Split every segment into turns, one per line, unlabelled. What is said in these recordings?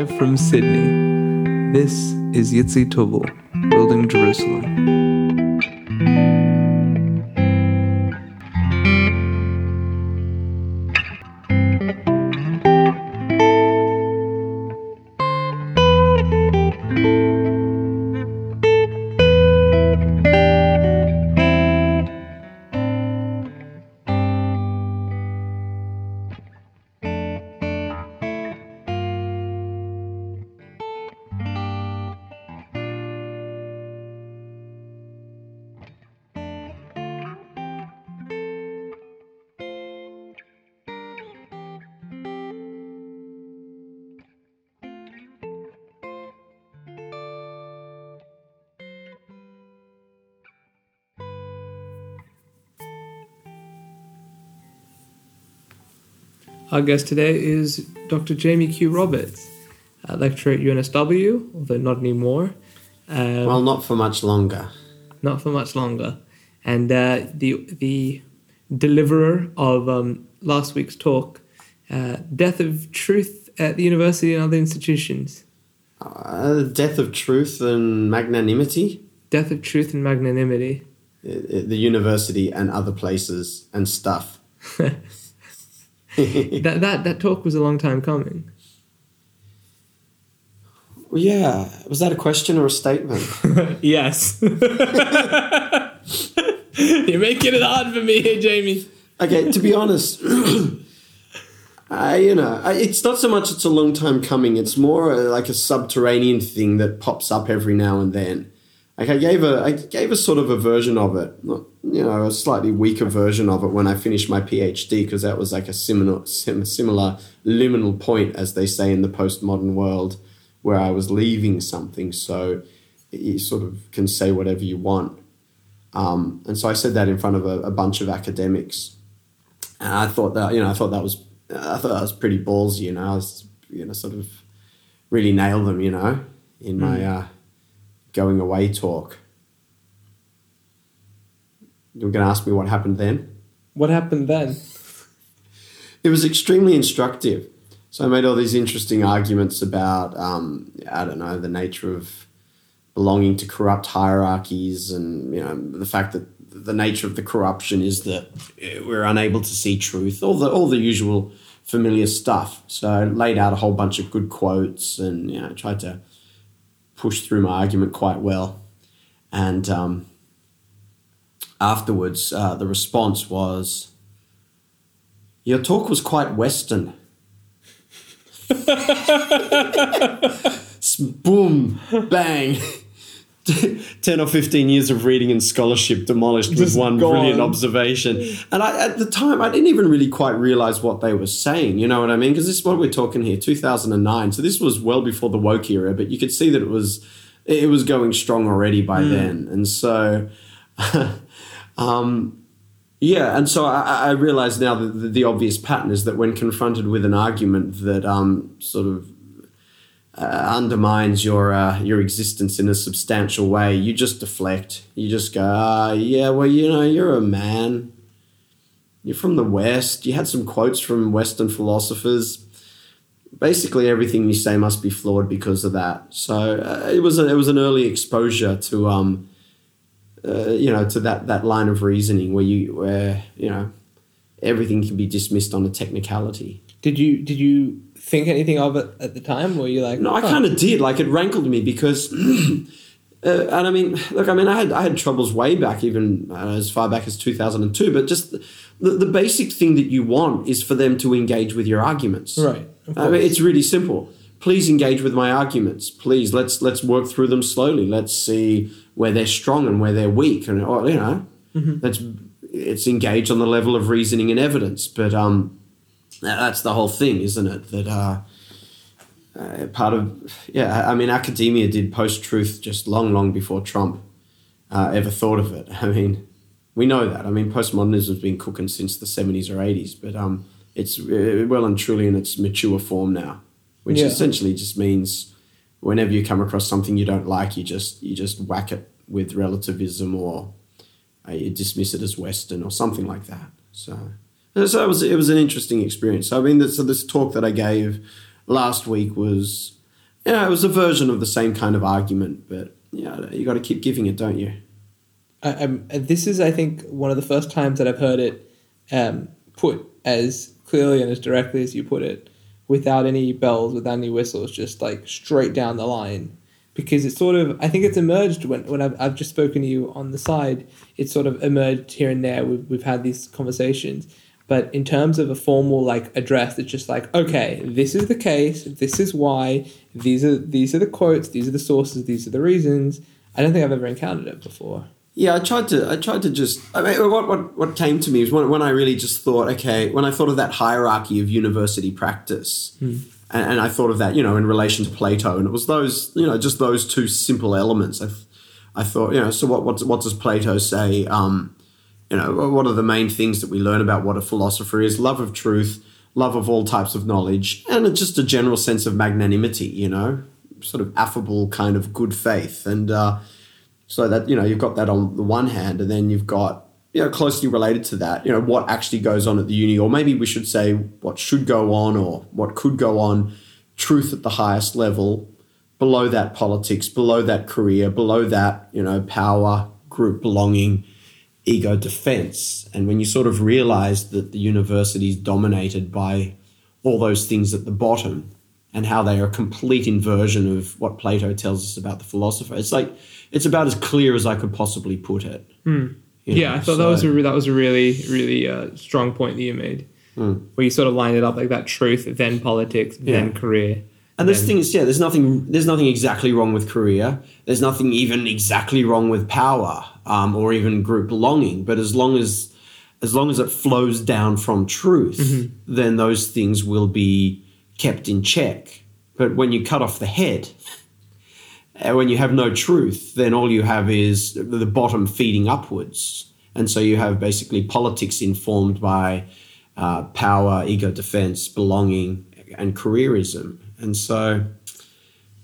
Live from Sydney, this is Yitzi Tobel, Building Jerusalem. Our guest today is Dr. Jamie Q. Roberts, a lecturer at UNSW, although not anymore. Um,
Well, not for much longer.
not for much longer. And uh, the the deliverer of um, last week's talk, uh, Death of Truth at the University and Other Institutions.
Uh, death of truth and magnanimity.
Death of Truth and Magnanimity.
Uh, uh, The university and other places and stuff.
That, that, that talk was a long time coming.
Well, yeah. Was that a question or a statement?
yes. You're making it hard for me here, Jamie.
okay, to be honest, I, you know, I, it's not so much it's a long time coming. It's more like a subterranean thing that pops up every now and then. Like I gave a, I gave a sort of a version of it, not, you know, a slightly weaker version of it when I finished my PhD because that was like a similar, sim, similar liminal point, as they say in the postmodern world, where I was leaving something. So you sort of can say whatever you want. Um, and so I said that in front of a, a bunch of academics. And I thought that, you know, I thought that was, I thought that was pretty ballsy, you know, I was, you know, sort of really nailed them, you know, in my uh, going away talk. You're going to ask me what happened then?
What happened then?
It was extremely instructive. So I made all these interesting arguments about, um, I don't know, the nature of belonging to corrupt hierarchies and, you know, the fact that the nature of the corruption is that eh, we're unable to see truth, all the, all the usual familiar stuff. So I laid out a whole bunch of good quotes and, you know, tried to push through my argument quite well. And um, afterwards, uh, the response was, your talk was quite Western. Boom, bang. 10 or 15 years of reading and scholarship demolished with one
gone.
brilliant observation. And I, at the time, I didn't even really quite realize what they were saying. You know what I mean? Because this is what we're talking here 2009. So this was well before the woke era, but you could see that it was. It was going strong already by then, and so, um, yeah, and so I, I realize now that the, the obvious pattern is that when confronted with an argument that um, sort of uh, undermines your uh, your existence in a substantial way, you just deflect. You just go, ah, yeah, well, you know, you're a man. You're from the West. You had some quotes from Western philosophers. Basically, everything you say must be flawed because of that. So uh, it was a, it was an early exposure to um, uh, you know, to that that line of reasoning where you where you know everything can be dismissed on a technicality.
Did you did you think anything of it at the time? Or were you like,
No, I
"Huh."
kind of did. Like it rankled me because, uh, and I mean, look, I mean, I had I had troubles way back, even uh, as far back as two thousand and two. But just the, the basic thing that you want is for them to engage with your arguments.
Right.
I mean, it's really simple. Please engage with my arguments. Please let's let's work through them slowly. Let's see where they're strong and where they're weak, and or, you know, let's it's engaged on the level of reasoning and evidence. But um, that's the whole thing, isn't it? That uh, uh, part of yeah, I mean, academia did post truth just long, long before Trump uh, ever thought of it. I mean, we know that. I mean, postmodernism's been cooking since the seventies or eighties, but um, it's uh, well and truly in its mature form now, which
Yeah.
essentially just means whenever you come across something you don't like, you just you just whack it with relativism or uh, you dismiss it as Western or something like that. So, so it was it was an interesting experience. I mean, this, so this talk that I gave last week was yeah, it was a version of the same kind of argument, but yeah, you got to keep giving it, don't you?
I, this is, I think, one of the first times that I've heard it um, put as clearly and as directly as you put it, without any bells, without any whistles, just like straight down the line. Because it's sort of, I think it's emerged when, when I've, I've just spoken to you on the side, it's sort of emerged here and there. We've, we've had these conversations. But in terms of a formal like address, it's just like, okay, this is the case, this is why, these are these are the quotes, these are the sources, these are the reasons. I don't think I've ever encountered it before.
Yeah, I tried to. I tried to just. I mean, what what what came to me was when, when I really just thought, okay, when I thought of that hierarchy of university practice, and, and I thought of that, you know, in relation to Plato, and it was those, you know, just those two simple elements. I, I thought, you know, so what what what does Plato say? Um, you know, one of the main things that we learn about what a philosopher is? Love of truth, love of all types of knowledge, and just a general sense of magnanimity. You know, sort of affable kind of good faith, and uh, so that you know you've got that on the one hand, and then you've got you know closely related to that, you know, what actually goes on at the uni, or maybe we should say what should go on or what could go on, truth at the highest level. Below that, politics. Below that, career. Below that, you know, power, group belonging ego defense. And when you sort of realize that the university is dominated by all those things at the bottom and how they are a complete inversion of what Plato tells us about the philosopher, it's like it's about as clear as I could possibly put it.
You yeah, I thought that was a that was a really really uh, strong point that you made, where you sort of lined it up like that: truth, then politics, then career.
And this thing is, yeah, there's nothing, there's nothing exactly wrong with career. There's nothing even exactly wrong with power, um, or even group belonging. But as long as, as long as it flows down from truth, then those things will be kept in check. But when you cut off the head, uh, when you have no truth, then all you have is the bottom feeding upwards. And so you have basically politics informed by uh, power, ego defense, belonging, and careerism. And so,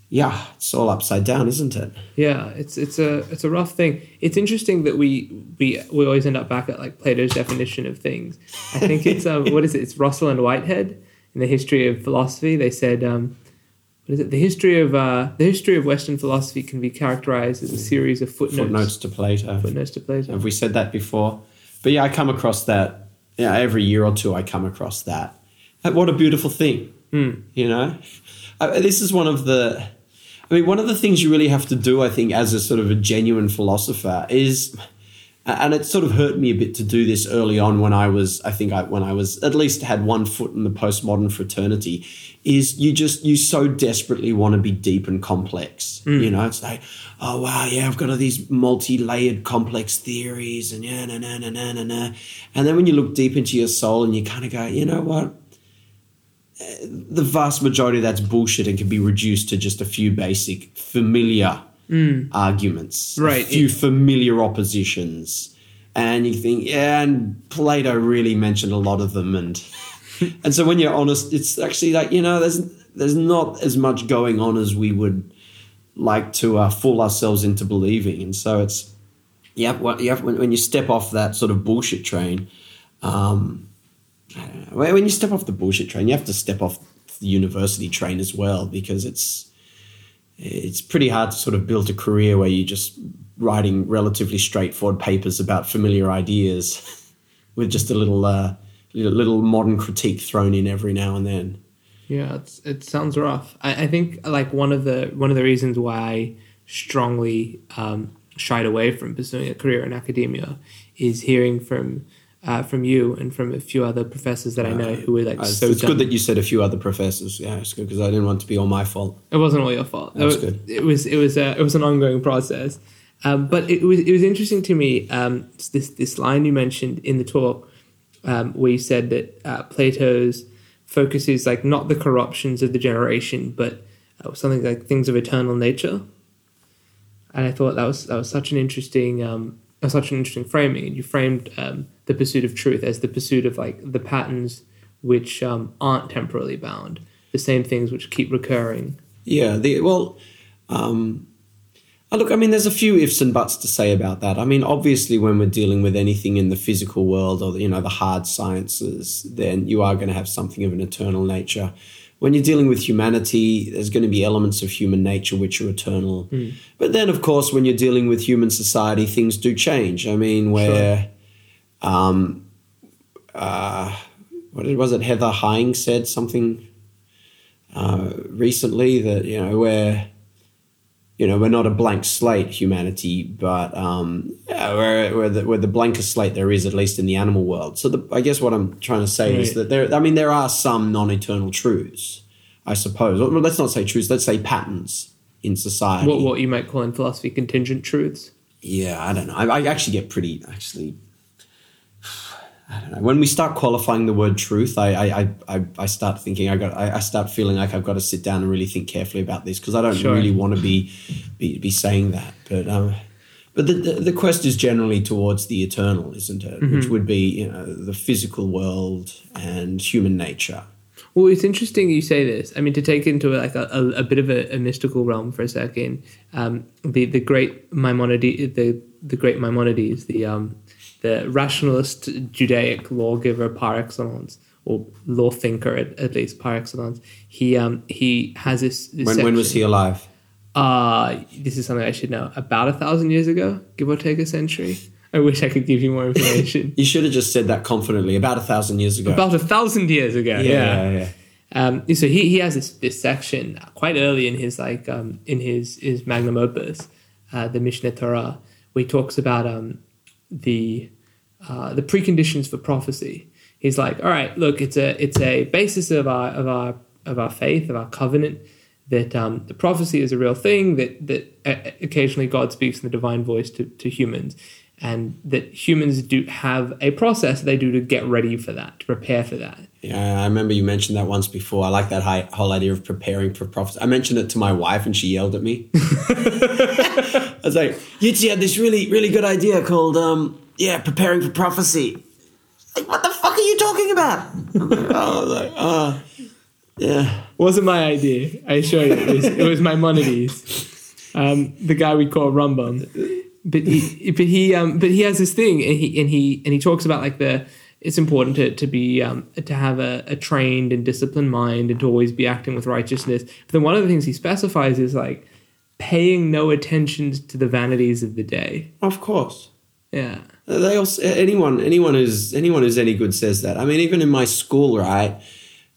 yeah, it's all upside down, isn't it?
Yeah, it's it's a it's a rough thing. It's interesting that we we we always end up back at like Plato's definition of things. I think it's um, what is it? It's Russell and Whitehead in the history of philosophy. They said um, what is it? The history of uh, the history of Western philosophy can be characterized as a series of footnotes.
Footnotes to Plato.
Footnotes to Plato.
Have we said that before? But yeah, I come across that. Yeah, every year or two, I come across that. What a beautiful thing, you know. Uh, this is one of the. I mean, one of the things you really have to do, I think, as a sort of a genuine philosopher, is, and it sort of hurt me a bit to do this early on when I was, I think, I, when I was at least had one foot in the postmodern fraternity, is you just you so desperately want to be deep and complex. You know, it's like, oh wow, yeah, I've got all these multi-layered complex theories, and yeah, na na na na na na, and then when you look deep into your soul and you kind of go, you know what? The vast majority of that's bullshit and can be reduced to just a few basic familiar arguments,
Right.
A few familiar oppositions, and you think, yeah, and Plato really mentioned a lot of them, and and so when you're honest, it's actually like you know, there's there's not as much going on as we would like to uh, fool ourselves into believing, and so it's yeah, well, have, when, when you step off that sort of bullshit train. Um, when you step off the bullshit train, you have to step off the university train as well because it's it's pretty hard to sort of build a career where you're just writing relatively straightforward papers about familiar ideas with just a little uh, little modern critique thrown in every now and then.
Yeah, it's, it sounds rough. I, I think like one of the one of the reasons why I strongly um, shied away from pursuing a career in academia is hearing from uh, from you and from a few other professors that I know who were like
Uh, It's,
so.
it's good that you said a few other professors. Yeah, it's good because I didn't want it to be all my fault.
It wasn't all your fault.
That's
it, was-
good.
It was it was a, it was an ongoing process, um, but it was it was interesting to me. Um, this this line you mentioned in the talk, um, where you said that uh, Plato's focus is like not the corruptions of the generation, but uh, something like things of eternal nature. And I thought that was that was such an interesting um, such an interesting framing. You framed um, the pursuit of truth as the pursuit of like the patterns which um, aren't temporally bound, the same things which keep recurring.
Yeah, the well, um, uh, look, I mean, there's a few ifs and buts to say about that. I mean, obviously, when we're dealing with anything in the physical world or you know the hard sciences, then you are going to have something of an eternal nature. When you're dealing with humanity, there's going to be elements of human nature which are eternal. But then, of course, when you're dealing with human society, things do change. I mean, where, um, uh, what was it? Heather Heying said something uh, recently that you know where you know we're not a blank slate humanity but um yeah, we're, we're, the, we're the blankest slate there is at least in the animal world. So the, i guess what i'm trying to say is that there i mean there are some non-eternal truths i suppose. Well, let's not say truths let's say patterns in society.
What what you might call in philosophy contingent truths.
yeah i don't know. I, I actually get pretty actually I don't know. When we start qualifying the word truth, I I, I- I, start thinking I got I, I start feeling like I've got to sit down and really think carefully about this because I don't
Sure.
really want to be, be be saying that. But um, but the, the the quest is generally towards the eternal, isn't it? Which would be you know the physical world and human nature.
Well, it's interesting you say this. I mean, to take into like a, a, a bit of a, a mystical realm for a second, um, the the great Maimonides, the the great Maimonides, the um, the rationalist Judaic lawgiver par excellence, or law thinker at, at least par excellence. He um he has this. this
When when was he alive?
Uh, this is something I should know. About a thousand years ago, give or take a century. I wish I could give you more information.
You should have just said that confidently. About a thousand years ago.
About a thousand years ago.
yeah, yeah.
Um, so he, he has this, this section quite early in his like um, in his his magnum opus, uh, the Mishneh Torah, where he talks about um, the uh, the preconditions for prophecy. He's like, all right, look, it's a it's a basis of our of our of our faith of our covenant that um, the prophecy is a real thing that that uh, occasionally God speaks in the divine voice to, to humans. And that humans do have a process they do to get ready for that, to prepare for that.
Yeah, I remember you mentioned that once before. I like that hi- whole idea of preparing for prophecy. I mentioned it to my wife and she yelled at me. I was like, Yitzi had this really, really good idea called, um, yeah, preparing for prophecy. Like, what the fuck are you talking about? I'm like, oh, I was like, oh, yeah.
wasn't my idea. I assure you, it was, it was Maimonides, um, the guy we call Rambam. But he, but he, um, but he has this thing, and he and he and he talks about like the. It's important to to be um, to have a, a trained and disciplined mind, and to always be acting with righteousness. But then one of the things he specifies is like paying no attention to the vanities of the day.
Of course.
Yeah.
They also anyone anyone who's anyone who's any good says that. I mean, even in my school, right?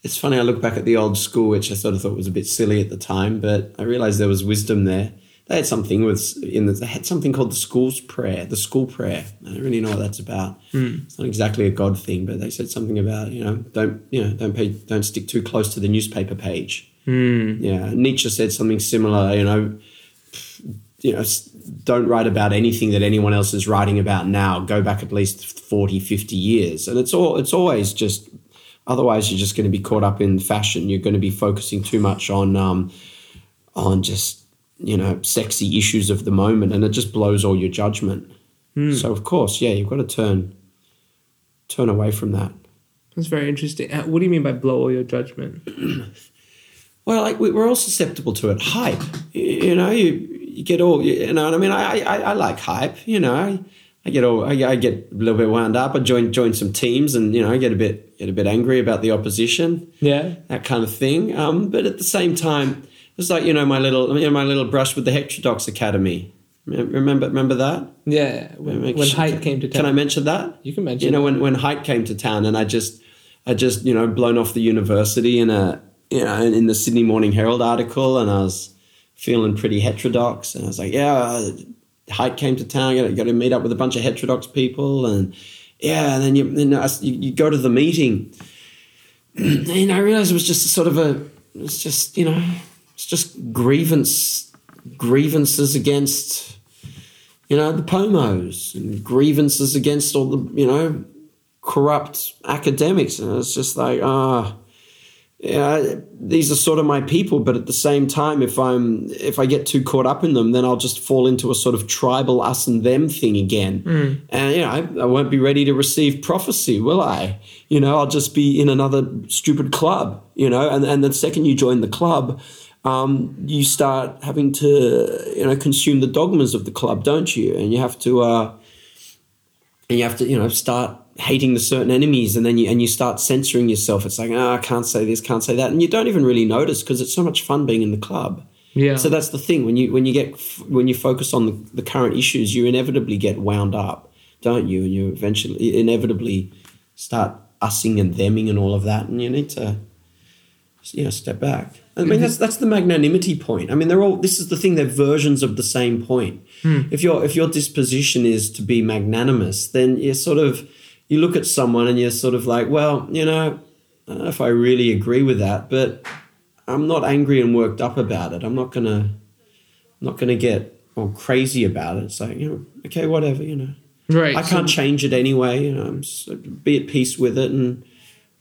It's funny. I look back at the old school, which I sort of thought was a bit silly at the time, but I realized there was wisdom there. They had something with in the, they had something called the school's prayer, the school prayer. I don't really know what that's about. Hmm. It's not exactly a God thing, but they said something about you know don't you know don't pay don't stick too close to the newspaper page. Hmm. Yeah, Nietzsche said something similar. You know, you know, don't write about anything that anyone else is writing about now. Go back at least 40, 50 years. And it's all it's always just otherwise you're just going to be caught up in fashion. You're going to be focusing too much on um on just, you know, sexy issues of the moment and it just blows all your judgment. So of course, yeah, you've got to turn turn away from that.
That's very interesting. Uh, What do you mean by blow all your judgment?
Well, like we- we're all susceptible to it. Hype, you, you know, you you get all, you know. I mean, I, I I like hype. You know, I, I get all, I, I get a little bit wound up. I join join some teams, and you know, I get a bit get a bit angry about the opposition,
Yeah.
that kind of thing. Um, but at the same time, it's like you know my little you know, my little brush with the Heterodox Academy. Remember remember that?
Yeah. When, when
sure-
Haidt came to town.
Can I mention that?
You can mention
You know, when when Haidt came to town, and I just, I just, you know, blown off the university in a, you know, in the Sydney Morning Herald article, and I was feeling pretty heterodox, and I was like, yeah, Haidt came to town, to, got to meet up with a bunch of heterodox people, and yeah, and then you, then I, you, you go to the meeting, and I realized it was just sort of a, it's just, you know, it's just grievance, grievances against you know, the pomos and grievances against all the, you know, corrupt academics. And it's just like, ah, yeah, these are sort of my people. But at the same time, if I'm, if I get too caught up in them, then I'll just fall into a sort of tribal us and them thing again. And, you know, I, I won't be ready to receive prophecy, will I? You know, I'll just be in another stupid club, you know, and, and the second you join the club, um, you start having to you know consume the dogmas of the club, don't you? And you have to uh, and you have to you know start hating the certain enemies and then you and you start censoring yourself. It's like oh, i can't say this can't say that. And you don't even really notice because it's so much fun being in the club.
Yeah.
so that's the thing. When you when you get when you focus on the, the current issues you inevitably get wound up don't you? And you eventually inevitably start ussing and theming and all of that and you need to you know step back. I mean mm-hmm. that's that's the magnanimity point. I mean they're all this is the thing they're versions of the same point. Hmm. If your if your disposition is to be magnanimous then you're sort of you look at someone and you're sort of like well you know i don't know if i really agree with that but i'm not angry and worked up about it i'm not gonna not gonna get all crazy about it it's like you know okay whatever you know
right.
I can't change it anyway. You know, I'm s be at peace with it, and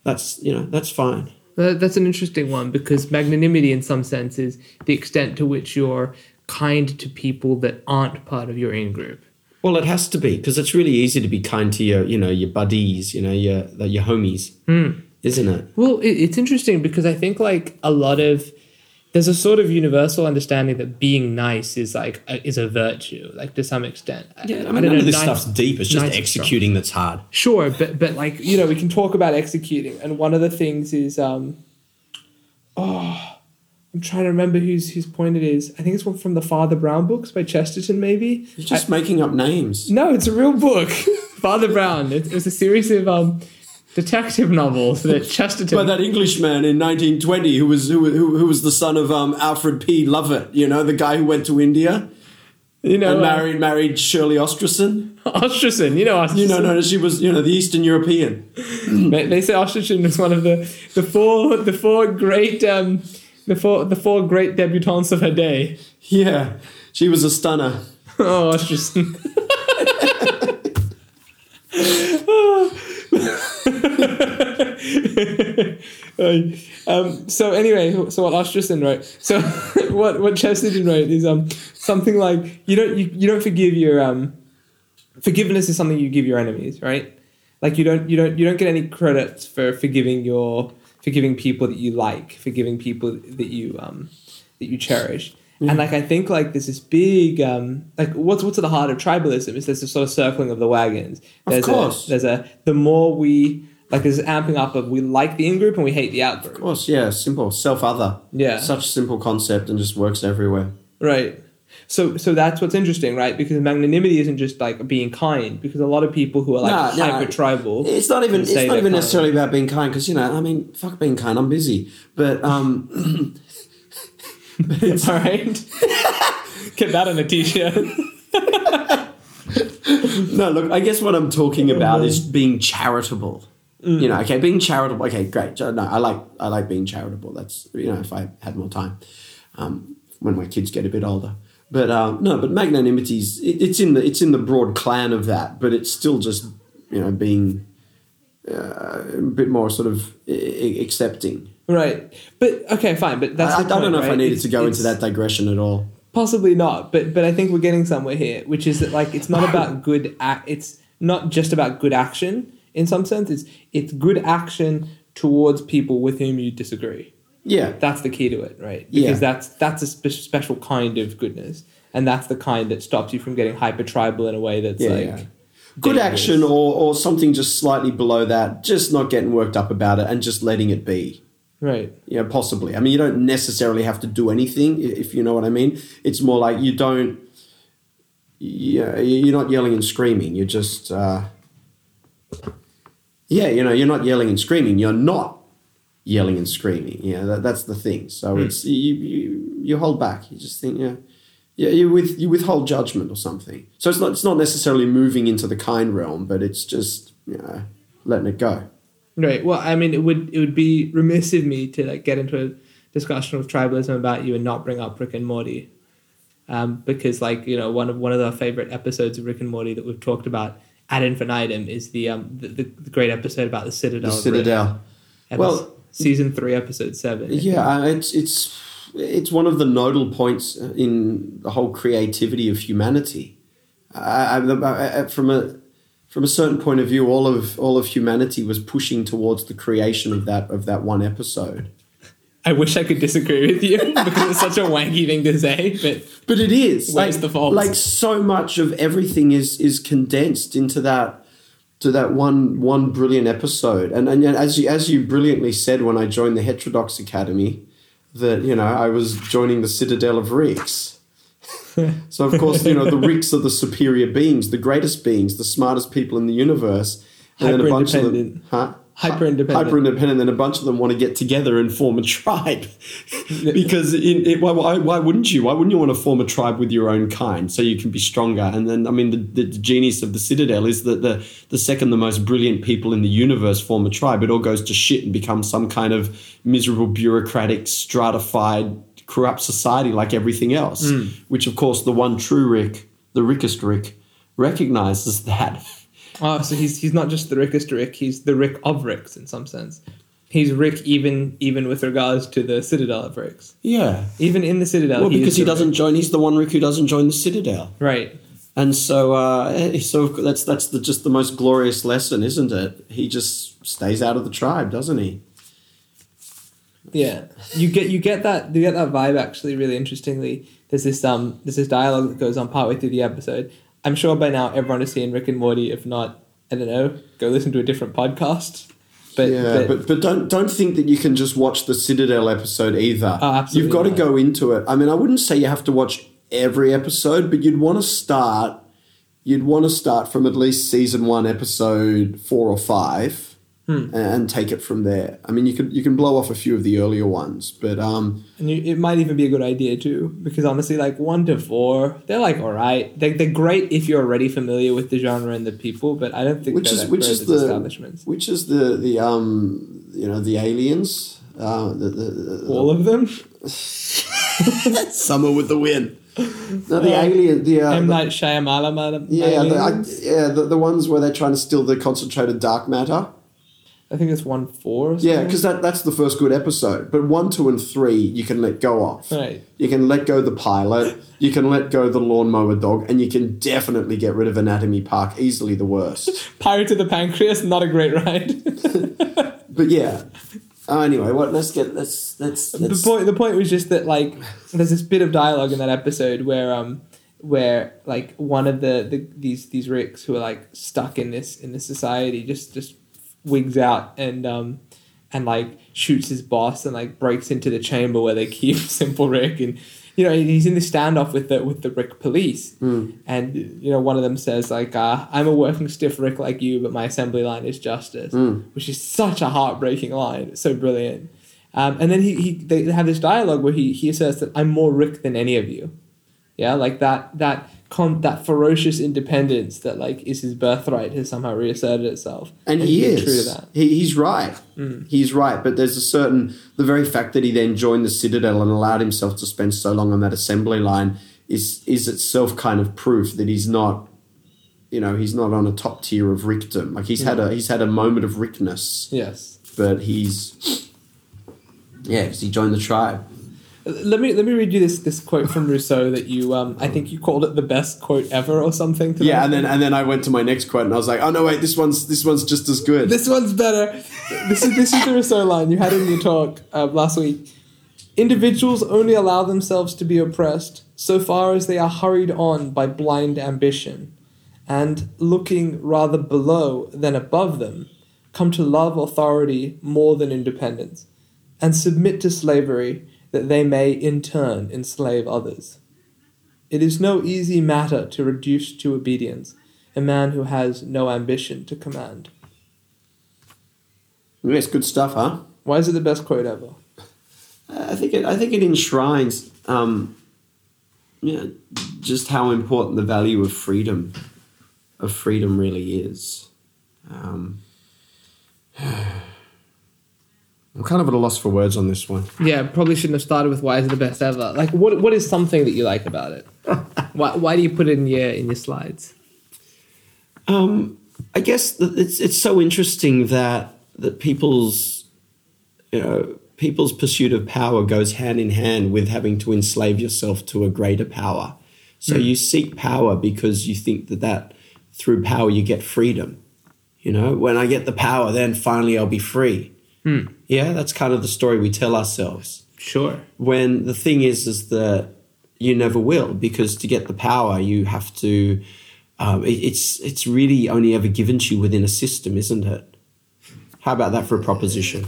that's you know that's fine.
That's an interesting one because magnanimity, in some sense, is the extent to which you're kind to people that aren't part of your in group.
Well, it has to be because it's really easy to be kind to your you know your buddies, you know your your homies, isn't it?
Well, it, it's interesting because I think like a lot of there's a sort of universal understanding that being nice is like a, is a virtue, like to some extent.
Yeah, I
don't
mean, none of this
nice-
stuff's deep. It's just
nice
executing that's hard.
Sure, but but like you know, we can talk about executing, and one of the things is um, oh, I'm trying to remember whose whose point it is. I think it's one from the Father Brown books by Chesterton, maybe.
You're just making up names.
No, it's a real book. Father Brown. It, it was a series of um, detective novels that Chesterton.
By that Englishman in 1920 who was who, who, who was the son of um, Alfred P. Lovett, you know, the guy who went to India
you know,
and
uh,
married married Shirley Ostrason.
Ostrason. You know, Ostrason.
You know, no, she was you know the Eastern European.
They, they say Ostrason was one of the, the four the four great um, the four the four great debutantes of her day.
Yeah, she was a stunner.
Oh, Ostrason. um, so anyway, so what Ostrason wrote. So what what Chesterton wrote is um something like you don't you, you don't forgive your um forgiveness is something you give your enemies, right? Like you don't you don't you don't get any credits for forgiving your forgiving people that you like, forgiving people that you um that you cherish. And like I think like there's this big um like what's what's at the heart of tribalism is there's this sort of circling of the wagons.
Of
There's
course.
A, there's a the more we like there's amping up of we like the in group and we hate the out group.
Of course, yeah, simple, self other.
Yeah.
Such simple concept and just works everywhere.
Right. So so that's what's interesting, right? Because magnanimity isn't just like being kind, because a lot of people who are like
nah.
hyper tribal.
It's not even. It's not even
kind.
necessarily about being kind because you know. I mean, fuck being kind. I'm busy, but um, it's
All right. Get that on a t-shirt.
no. Look, I guess what I'm talking about is being charitable. You know, okay, being charitable. Okay, great. No, I like I like being charitable. That's you know, if I had more time, um, when my kids get a bit older. But um, no, but magnanimity's it, it's in the it's in the broad clan of that, but it's still just you know being uh, a bit more sort of i- accepting.
Right. But okay, fine. But that's
I, I
the
don't
point,
know if I needed
It's-
to go into that digression at all.
Possibly not, but but I think we're getting somewhere here, which is that like it's not about good act. It's not just about good action in some sense. It's it's good action towards people with whom you disagree.
Yeah,
That's the key to it, right?
Yeah.
Because that's that's a spe- special kind of goodness, and that's the kind that stops you from getting hyper tribal in a way that's
Yeah,
like
yeah. good
dangerous.
action or, or something just slightly below that, just not getting worked up about it and just letting it be.
right.
Yeah, possibly. I mean, you don't necessarily have to do anything, if you know what I mean. It's more like you don't. Yeah, you're not yelling and screaming. You're just. Uh, yeah, you know, you're not yelling and screaming. You're not yelling and screaming. Yeah, that, that's the thing. So it's you, you you hold back. You just think, yeah, yeah, you with you withhold judgment or something. So it's not it's not necessarily moving into the kind realm, but it's just you know letting it go.
Right. Well, I mean, it would it would be remiss of me to like get into a discussion of tribalism about you and not bring up Rick and Morty, um, because like you know one of one of our favorite episodes of Rick and Morty that we've talked about ad infinitum is the um the, the great episode about the Citadel.
The. Citadel. Well-
season three, episode seven.
Yeah, uh, it's it's it's one of the nodal points in the whole creativity of humanity. I, I, I, from a from a certain point of view, all of all of humanity was pushing towards the creation of that of that one episode.
I wish I could disagree with you because it's such a wanky thing to say, but
But it is
Where's
like
the fault?
like so much of everything is is condensed into that to that one one brilliant episode. And and as you as you brilliantly said when I joined the Heterodox Academy, that you know I was joining the Citadel of Ricks. so of course you know the Ricks are the superior beings, the greatest beings, the smartest people in the universe, and then a bunch of them, huh?
Hyper independent.
hyper independent, and a bunch of them want to get together and form a tribe. because in, it, why, why, why wouldn't you? Why wouldn't you want to form a tribe with your own kind so you can be stronger? And then, I mean, the, the genius of the Citadel is that the, the second the most brilliant people in the universe form a tribe, it all goes to shit and becomes some kind of miserable, bureaucratic, stratified, corrupt society like everything else. Hmm. Which, of course, the one true Rick, the Rickest Rick, recognizes that.
Oh, so he's he's not just the Rickest Rick, he's the Rick of Ricks in some sense. He's Rick even even with regards to the Citadel of Ricks.
Yeah.
Even in the Citadel.
Well,
he
because he doesn't join. He's the one Rick who doesn't join the Citadel,
Right.
and so uh, so that's that's the, just the most glorious lesson, isn't it? He just stays out of the tribe, doesn't he?
Yeah, you get you get that you get that vibe actually really interestingly. There's this um there's this dialogue that goes on partway through the episode. I'm sure by now everyone has seen Rick and Morty. If not, I don't know, go listen to a different podcast. But,
Yeah,
but,
but but don't don't think that you can just watch the Citadel episode either.
Oh,
You've got to go into it. I mean, I wouldn't say you have to watch every episode, but you'd want to start. You'd want to start from at least season one, episode four or five,
Hmm.
and take it from there. I mean, you can you can blow off a few of the earlier ones, but um,
and you, it might even be a good idea too, because honestly, like one to four, they're like all right. They're, they're great if you're already familiar with the genre and the people, but I don't think
which is which is the
establishments.
which is the the um you know the aliens uh the, the, the
All of them.
summer with the wind no the
Uh,
alien the, uh,
M Night Shyamalan.
yeah the, I,
aliens.
yeah the, the ones where they're trying to steal the concentrated dark matter
I think it's one four. Or
yeah because that that's the first good episode but one two and three you can let go off
right.
you can let go the pilot you can let go the lawnmower dog and you can definitely get rid of anatomy park easily the worst
Pirate of the Pancreas, not a great ride.
but yeah uh, anyway what let's get let's let's,
the
let's
point the point was just that like there's this bit of dialogue in that episode where um where like one of the, the these these ricks who are like stuck in this in this society just just wigs out and um and like shoots his boss and like breaks into the chamber where they keep simple rick and you know he's in this standoff with the with the rick police. And you know one of them says like uh, i'm a working stiff rick like you but my assembly line is justice which is such a heartbreaking line. It's so brilliant. Um, and then he, he they have this dialogue where he, he asserts that I'm more Rick than any of you. Yeah, like that that con that ferocious independence that like is his birthright has somehow reasserted itself.
And he
he's
is.
true to that.
He, he's right.
Mm.
He's right. But there's a certain, the very fact that he then joined the Citadel and allowed himself to spend so long on that assembly line is, is itself kind of proof that he's not, you know, he's not on a top tier of Rickdom. Like he's had a, he's had a moment of Rickness,
Yes.
but he's, yeah, because he joined the tribe.
Let me let me read you this this quote from Rousseau that you um I think you called it the best quote ever or something. to
Yeah. And then, and then I went to my next quote and I was like, oh no, wait, this one's, this one's just as good.
This one's better. This is this is the Rousseau line you had in your talk uh, last week. Individuals only allow themselves to be oppressed so far as they are hurried on by blind ambition, and looking rather below than above them, come to love authority more than independence, and submit to slavery that they may in turn enslave others. It is no easy matter to reduce to obedience a man who has no ambition to command.
It's good stuff, huh?
Why is it the best quote ever?
I think it. I think it enshrines, um, yeah, just how important the value of freedom, of freedom really is. Um, I'm kind of at a loss for words on this one.
Yeah, probably shouldn't have started with why is it the best ever. Like, what what is something that you like about it? why why do you put it in your in your slides?
Um, I guess it's it's so interesting that that people's you know people's pursuit of power goes hand in hand with having to enslave yourself to a greater power. So you seek power because you think that that through power you get freedom. You know, when I get the power, then finally I'll be free. Yeah, that's kind of the story we tell ourselves
Sure.
when the thing is is that you never will because to get the power you have to um, it, it's it's really only ever given to you within a system, isn't it? How about that for a proposition?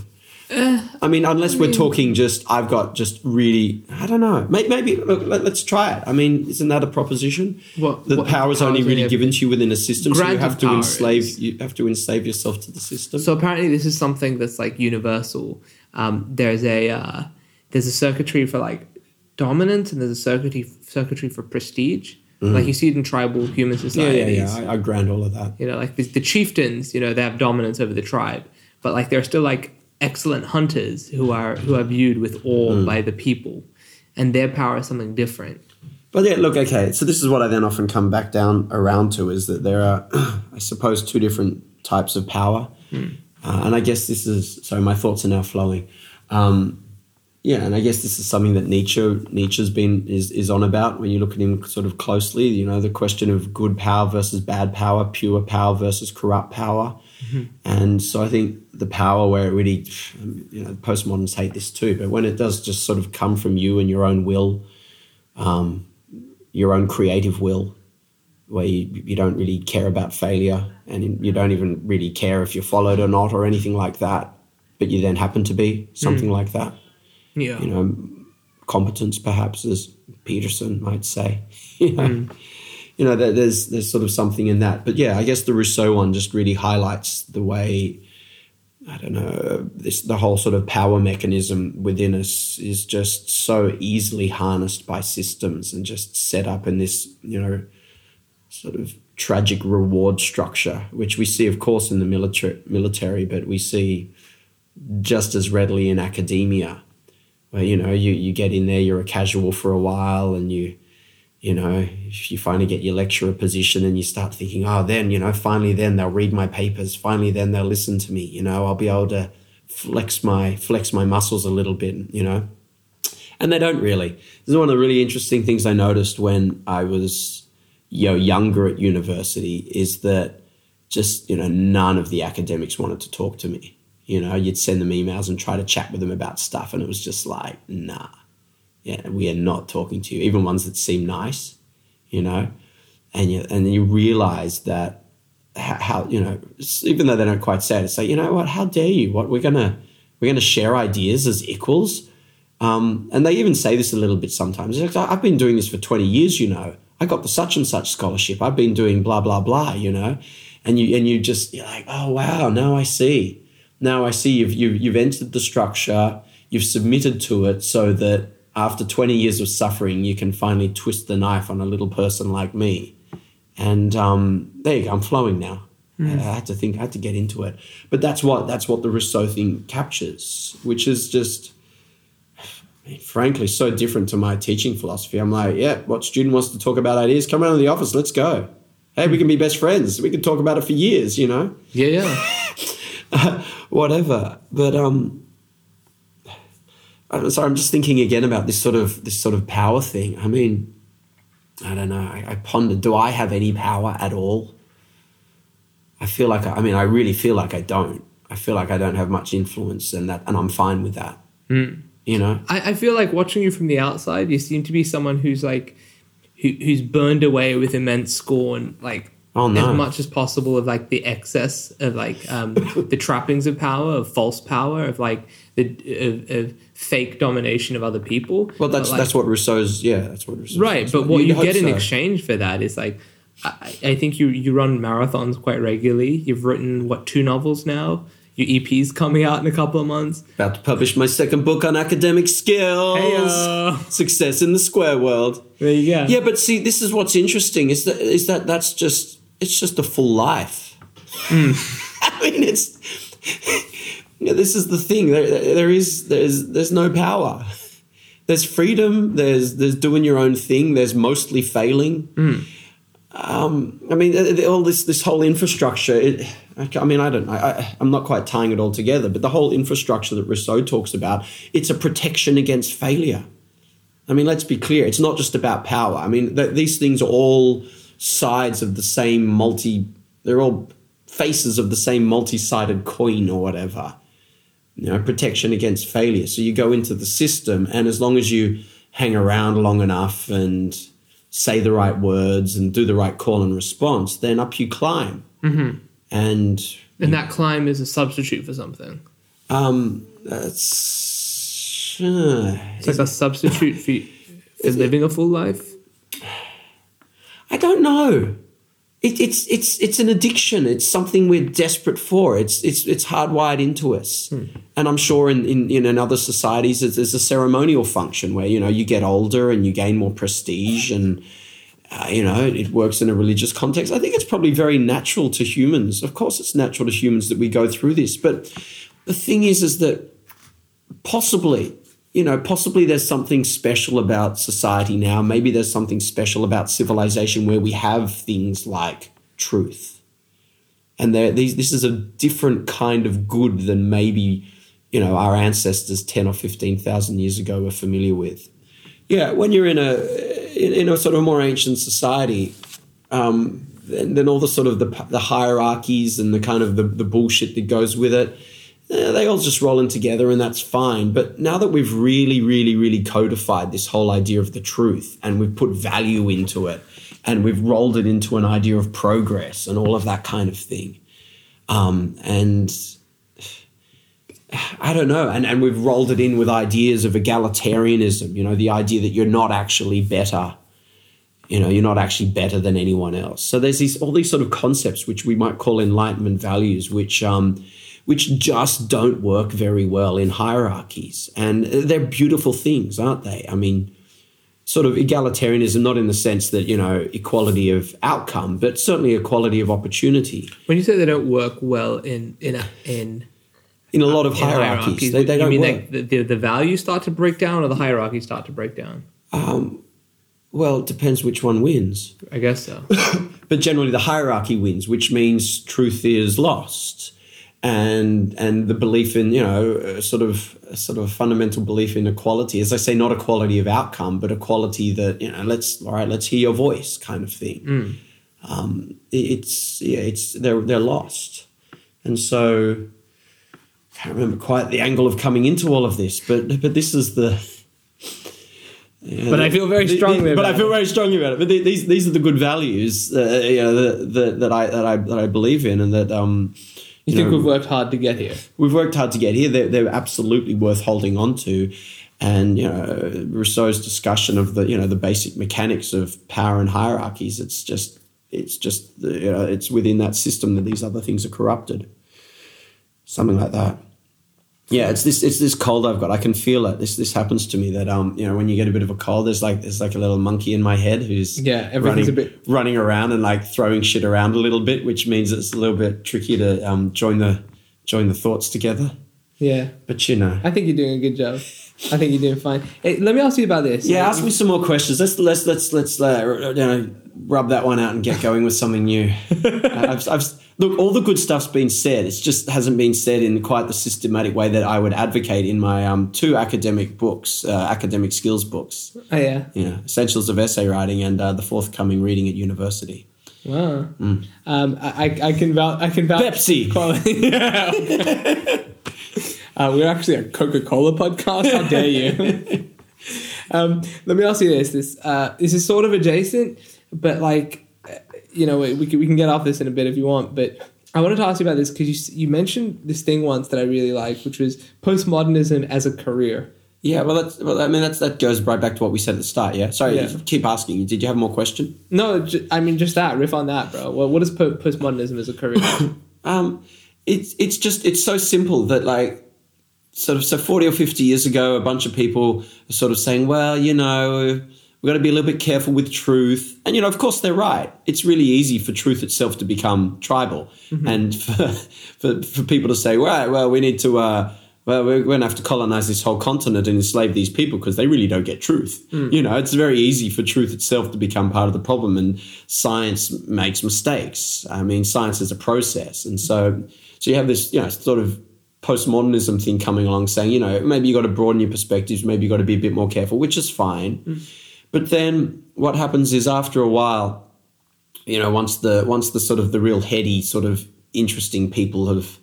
I mean, unless we're talking just, I've got just really, I don't know. Maybe, maybe look, let, us try it. I mean, isn't that a proposition?
What-
that
what
power is only really given to you within a system, so you have to enslave.
is-
You have to enslave yourself to the system.
So apparently, this is something that's like universal. Um, there's a uh, there's a circuitry for like dominance, and there's a circuitry circuitry for prestige. Like you see it in tribal human
Mm. yeah,
societies.
yeah, yeah. I, I grant all of that.
You know, like the, the chieftains, you know, they have dominance over the tribe, but like they're still like excellent hunters who are who are viewed with awe
Mm.
by the people, and their power is something different.
But yeah, look, okay. So this is what I then often come back down around to is that there are, I suppose, two different types of power, uh, and I guess this is. So my thoughts are now flowing. Um, yeah, and I guess this is something that Nietzsche Nietzsche's been is is on about when you look at him sort of closely. You know, the question of good power versus bad power, pure power versus corrupt power, and so I think the power where it really, you know, postmoderns hate this too, but when it does just sort of come from you and your own will, um, your own creative will, where you, you don't really care about failure and you don't even really care if you're followed or not or anything like that, but you then happen to be something like that
Yeah,
you know, competence perhaps, as Peterson might say. you know, hmm. you know, there's there's sort of something in that. But yeah, I guess the Rousseau one just really highlights the way. I don't know. This the whole sort of power mechanism within us is just so easily harnessed by systems and just set up in this, you know, sort of tragic reward structure, which we see, of course, in the military, military, but we see just as readily in academia where you know you, you get in there you're a casual for a while and you you know if you finally get your lecturer position and you start thinking oh then you know finally then they'll read my papers finally then they'll listen to me you know i'll be able to flex my flex my muscles a little bit you know. And they don't really. This is one of the really interesting things i noticed when i was you know younger at university is that just you know none of the academics wanted to talk to me you know you'd send them emails and try to chat with them about stuff and it was just like nah yeah we are not talking to you even ones that seem nice you know and you and you realize that how, you know even though they don't quite say it it's like you know what how dare you what we're gonna we're gonna share ideas as equals um, and they even say this a little bit sometimes. Like, I've been doing this for 20 years, you know. I got the such and such scholarship. I've been doing blah, blah, blah, you know. And you and you just you're like, oh wow, now I see. Now I see you've you've, you've entered the structure, you've submitted to it so that after 20 years of suffering, you can finally twist the knife on a little person like me. And um, there you go, I'm flowing now. I had to think, I had to get into it. But that's what that's what the Rousseau thing captures, which is just frankly so different to my teaching philosophy. I'm like, yeah, what student wants to talk about ideas? Come around to the office, let's go. Hey, we can be best friends. We can talk about it for years, you know,
yeah, yeah.
whatever. But um, I'm sorry, I'm just thinking again about this sort of this sort of power thing. I mean, I don't know. I, I ponder: Do I have any power at all? I feel like I, I mean, I really feel like I don't. I feel like I don't have much influence, and that, and I'm fine with that. You know.
I, I feel like watching you from the outside, you seem to be someone who's like, who, who's burned away with immense scorn, like
Oh, no.
as much as possible of like the excess of like um, the trappings of power, of false power, of like the of, of fake domination of other people.
Well, that's
like,
that's what Rousseau's. Yeah, that's what Rousseau's.
right. But what you get in exchange for that is like, I, I think you you run marathons quite regularly. You've written what two novels now. Your EP's coming out in a couple of months.
About to publish my second book on academic skills.
Hey-o.
Success in the square world.
There you go.
Yeah, but see, this is what's interesting is that is that that's just it's just a full life.
Hmm.
I mean, it's yeah, this is the thing. There, there is there's there's no power. There's freedom. There's there's doing your own thing. There's mostly failing.
Hmm.
Um, I mean, all this this whole infrastructure. It, I mean, I don't. I, I, I'm not quite tying it all together, but the whole infrastructure that Rousseau talks about, it's a protection against failure. I mean, let's be clear. It's not just about power. I mean, th- these things are all sides of the same multi. They're all faces of the same multi-sided coin or whatever. You know, protection against failure. So you go into the system, and as long as you hang around long enough and say the right words and do the right call and response, then up you climb. Mm-hmm. And
And that climb is a substitute for something.
um, that's uh,
It's like a substitute for, for living a full life.
I don't know. It, it's it's it's an addiction. It's something we're desperate for. It's it's it's hardwired into us. And I'm sure in, in, in other societies there's, there's a ceremonial function where you know you get older and you gain more prestige and uh, you know it works in a religious context. I think it's probably very natural to humans. Of course, it's natural to humans that we go through this. But the thing is, is that possibly you know possibly there's something special about society now. Maybe there's something special about civilization where we have things like truth. And these this is a different kind of good than maybe you know our ancestors 10 or 15,000 years ago were familiar with. Yeah when you're in a in, in a sort of more ancient society um, then, then all the sort of the, the hierarchies and the kind of the, the bullshit that goes with it eh, they all just roll in together and that's fine. But now that we've really, really, really codified this whole idea of the truth and we've put value into it and we've rolled it into an idea of progress and all of that kind of thing. Um, and I don't know. And, and we've rolled it in with ideas of egalitarianism, you know, the idea that you're not actually better you know you're not actually better than anyone else so there's these all these sort of concepts which we might call enlightenment values which um which just don't work very well in hierarchies. And they're beautiful things aren't they? I mean sort of egalitarianism not in the sense that you know equality of outcome but certainly equality of opportunity.
When you say they don't work well in in a, in,
in a lot of
in
hierarchies, they, they
you
don't
mean
work.
like the, the the values start to break down or the hierarchies start to break down?
Um, well it depends which one wins.
I guess so.
but generally the hierarchy wins, which means truth is lost, and and the belief in you know sort of sort of fundamental belief in equality, as I say, not equality of outcome, but equality that you know let's all right, let's hear your voice, kind of thing. Um, it's yeah, it's they're they're lost, and so I can't remember quite the angle of coming into all of this, but but this is the.
But I feel very
the- the-
strongly
But I feel
it.
very strongly about it. But the- these these are the good values, uh, you know, that, that, that I that I that I believe in, and that um,
You,
you
think
know,
we've worked hard to get here?
we've worked hard to get here. They're, they're absolutely worth holding on to. And you know, Rousseau's discussion of the you know the basic mechanics of power and hierarchies. It's just it's just you know, it's within that system that these other things are corrupted. Something like that. Yeah, it's this it's this cold I've got. I can feel it. This this happens to me that um you know when you get a bit of a cold, there's like there's like a little monkey in my head who's
Yeah, everything's
running,
a bit-
running around and like throwing shit around a little bit, which means it's a little bit tricky to um join the join the thoughts together.
Yeah,
But you know,
I think you're doing a good job. I think you're doing fine. Hey, let me ask you about this.
yeah. Ask me some more questions. Let's let's let's let's uh, you know rub that one out and get going with something new. Uh, I've, I've, look, all the good stuff's been said. It just hasn't been said in quite the systematic way that I would advocate in my um, two academic books, uh, academic skills books.
Oh yeah.
You know, Essentials of Essay Writing and uh, the forthcoming Reading at University.
Wow. Um, I, I- can vouch. I can vouch.
Pepsi.
Quality. Yeah. uh, we're actually a Coca Cola podcast. How dare you? um, let me ask you this. This uh, this is sort of adjacent, but like, you know, we can, we can get off this in a bit if you want. But I wanted to ask you about this because you you mentioned this thing once that I really liked, which was postmodernism as a career.
Yeah, well, that's well. I mean, that's that goes right back to what we said at the start. Yeah. Sorry,
Yeah.
keep asking. Did you have more question?
No, ju- I mean just that. Riff on that, bro. Well, what is po- postmodernism as a career?
Um, it's it's just it's so simple that like sort of so forty or fifty years ago, a bunch of people are sort of saying, well, you know, we've got to be a little bit careful with truth, and you know, of course, they're right. It's really easy for truth itself to become tribal, mm-hmm. and for, for for people to say, well, well, we need to. Uh, well, we're going to have to colonize this whole continent and enslave these people because they really don't get truth. Mm. You know, it's very easy for truth itself to become part of the problem, and science makes mistakes. I mean, science is a process, and so so you have this, you know, sort of postmodernism thing coming along, saying, you know, maybe you got to broaden your perspectives, maybe you got to be a bit more careful, which is fine. Mm. But then what happens is after a while, you know, once the once the sort of the real heady, sort of interesting people have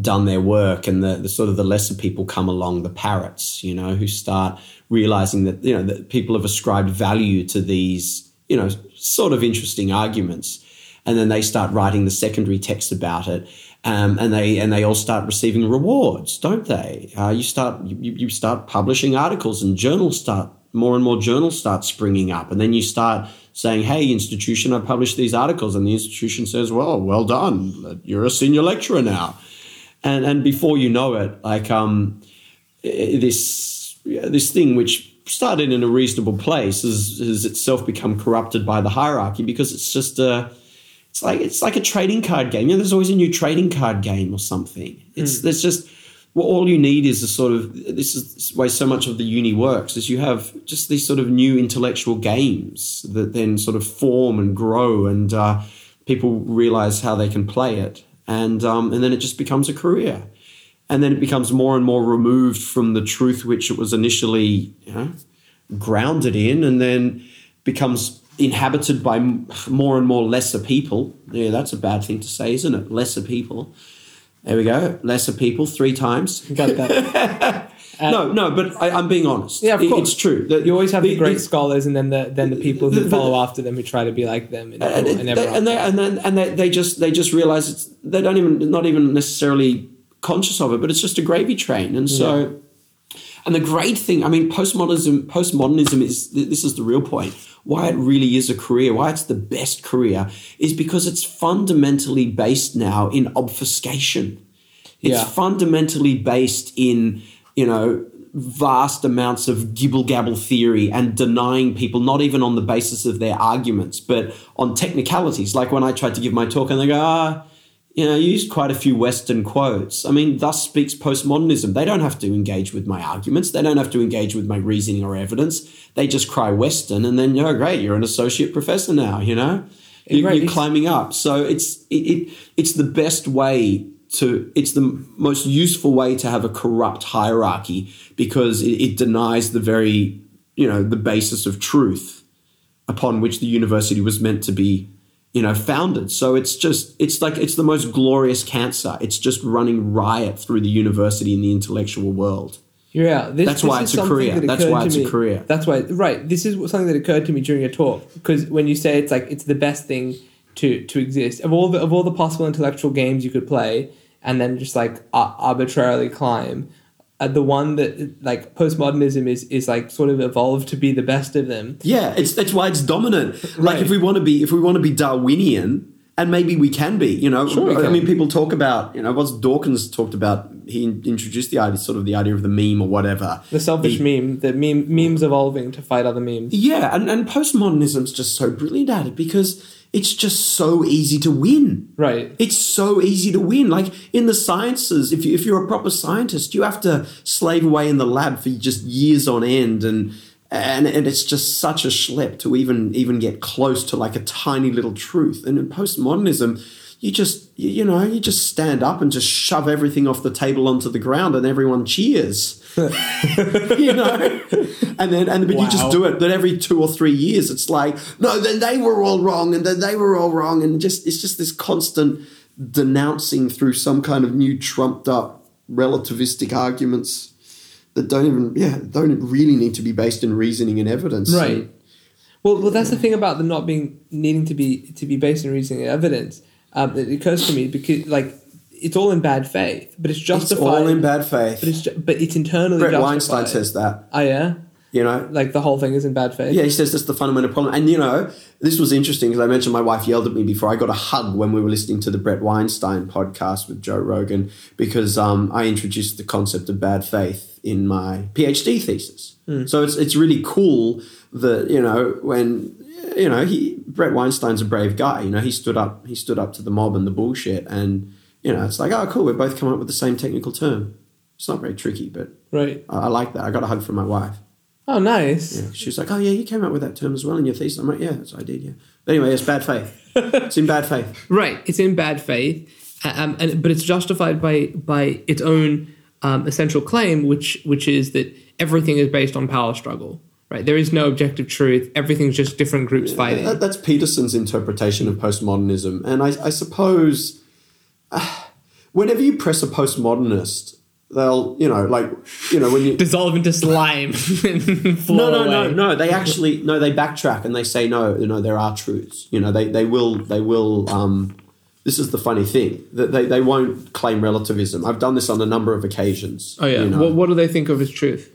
done their work and the, the sort of the lesser people come along, the parrots, you know, who start realizing that, you know, that people have ascribed value to these you know, sort of interesting arguments. And then they start writing the secondary text about it. Um, and they and they all start receiving rewards, don't they? Uh, you start you, you start publishing articles, and journals start more and more journals start springing up, and then you start saying, "Hey, institution, I published these articles," and the institution says, "Well, well done, you're a senior lecturer now," and and before you know it, like um, this this thing which started in a reasonable place has, has itself become corrupted by the hierarchy because it's just a it's like it's like a trading card game. You know, there's always a new trading card game or something. It's
Mm.
there's just well, all you need is a sort of this is the way so much of the uni works is you have just these sort of new intellectual games that then sort of form and grow and uh, people realize how they can play it. And um, and then it just becomes a career. And then it becomes more and more removed from the truth which it was initially you know grounded in and then becomes inhabited by more and more lesser people. Yeah that's a bad thing to say isn't it? Lesser people there we go lesser people three times
Got that.
Uh, no no but I, i'm being honest
Yeah, of course.
it's true that
You always have the,
the-
great
the-
scholars, and then the then the people who
the-
follow after them who try to be like them, and,
uh,
and,
and,
and,
they, and, they, and then and they, they just they just realize it's they don't even not even necessarily conscious of it, but it's just a gravy train. And so, and the great thing, I mean, postmodernism postmodernism is this is the real point. Why it really is a career, why it's the best career, is because it's fundamentally based now in obfuscation. It's
Yeah.
fundamentally based in you know vast amounts of gibble gabble theory and denying people not even on the basis of their arguments but on technicalities like when i tried to give my talk and they go ah you know you used quite a few western quotes. I mean thus speaks postmodernism. They don't have to engage with my arguments. They don't have to engage with my reasoning or evidence. They just cry western and then oh great you're an associate professor now you know? You, you're climbing up. So it's it, it it's the best way to it's the most useful way to have a corrupt hierarchy because it, it denies the very you know the basis of truth upon which the university was meant to be you know founded so it's just it's like it's the most glorious cancer it's just running riot through the university and the intellectual world
Yeah, this,
That's
this
why
is
it's a career.
that
That's why it's a career.
That's why, right? This is something that occurred to me during your talk because when you say it's like it's the best thing to to exist of all the of all the possible intellectual games you could play, and then just like ar- arbitrarily climb. Uh, the one that like postmodernism is is like sort of evolved to be the best of them.
Yeah, it's that's why it's dominant. Like
Right.
if we want to be if we want to be Darwinian, and maybe we can be, you know.
Sure we
I mean, people talk about, you know, what's Dawkins talked about. He introduced the idea, sort of the idea of the meme or whatever.
The selfish
The-
meme, the meme memes evolving to fight other memes.
Yeah, and, and postmodernism's just so brilliant at it because it's just so easy to win.
Right.
It's so easy to win. Like in the sciences, if you if you're a proper scientist, you have to slave away in the lab for just years on end, and and, and it's just such a schlep to even even get close to like a tiny little truth. And in postmodernism, you just you, know you just stand up and just shove everything off the table onto the ground, and everyone cheers. you know, and then and but you just do it. But every two or three years, it's like no, then they were all wrong, and then they were all wrong, and just it's just this constant denouncing through some kind of new trumped up relativistic arguments that don't even yeah don't really need to be based in reasoning and evidence.
Right. Well, well, that's the thing about the not being needing to be to be based in reasoning and evidence. Um, it occurs to me because like it's all in bad faith, but it's justified.
It's all in bad faith.
But it's ju- but it's internally
Brett
justified.
Weinstein says that.
Oh yeah,
You know,
like the whole thing is in bad faith.
Yeah, he says that's the fundamental problem. And you know, this was interesting because I mentioned my wife yelled at me before. I got a hug when we were listening to the Brett Weinstein podcast with Joe Rogan because um, I introduced the concept of bad faith in my PhD thesis. So it's it's really cool that you know when you know he Brett Weinstein's a brave guy. You know, he stood up he stood up to the mob and the bullshit, and you know, it's like oh cool, we're both coming up with the same technical term. It's not very tricky, but
Right.
I, I like that. I got a hug from my wife.
Oh, nice.
Yeah, she was like, "Oh yeah, you came up with that term as well in your thesis." I'm like, "Yeah, that's what I did." Yeah. But anyway, it's bad faith. it's in bad faith.
Right. It's in bad faith, um, and but it's justified by by its own um, essential claim, which which is that everything is based on power struggle. Right. There is no objective truth. Everything's just different groups fighting.
That, that's Peterson's interpretation of postmodernism, and I, I suppose uh, whenever you press a postmodernist, they'll you know like you know when you
Dissolve into slime. and
no no no no they actually no they backtrack and they say no you know there are truths you know they they will they will um this is the funny thing that they, they won't claim relativism i've done this on a number of occasions
Oh yeah.
you know.
What, what do they think of as truth?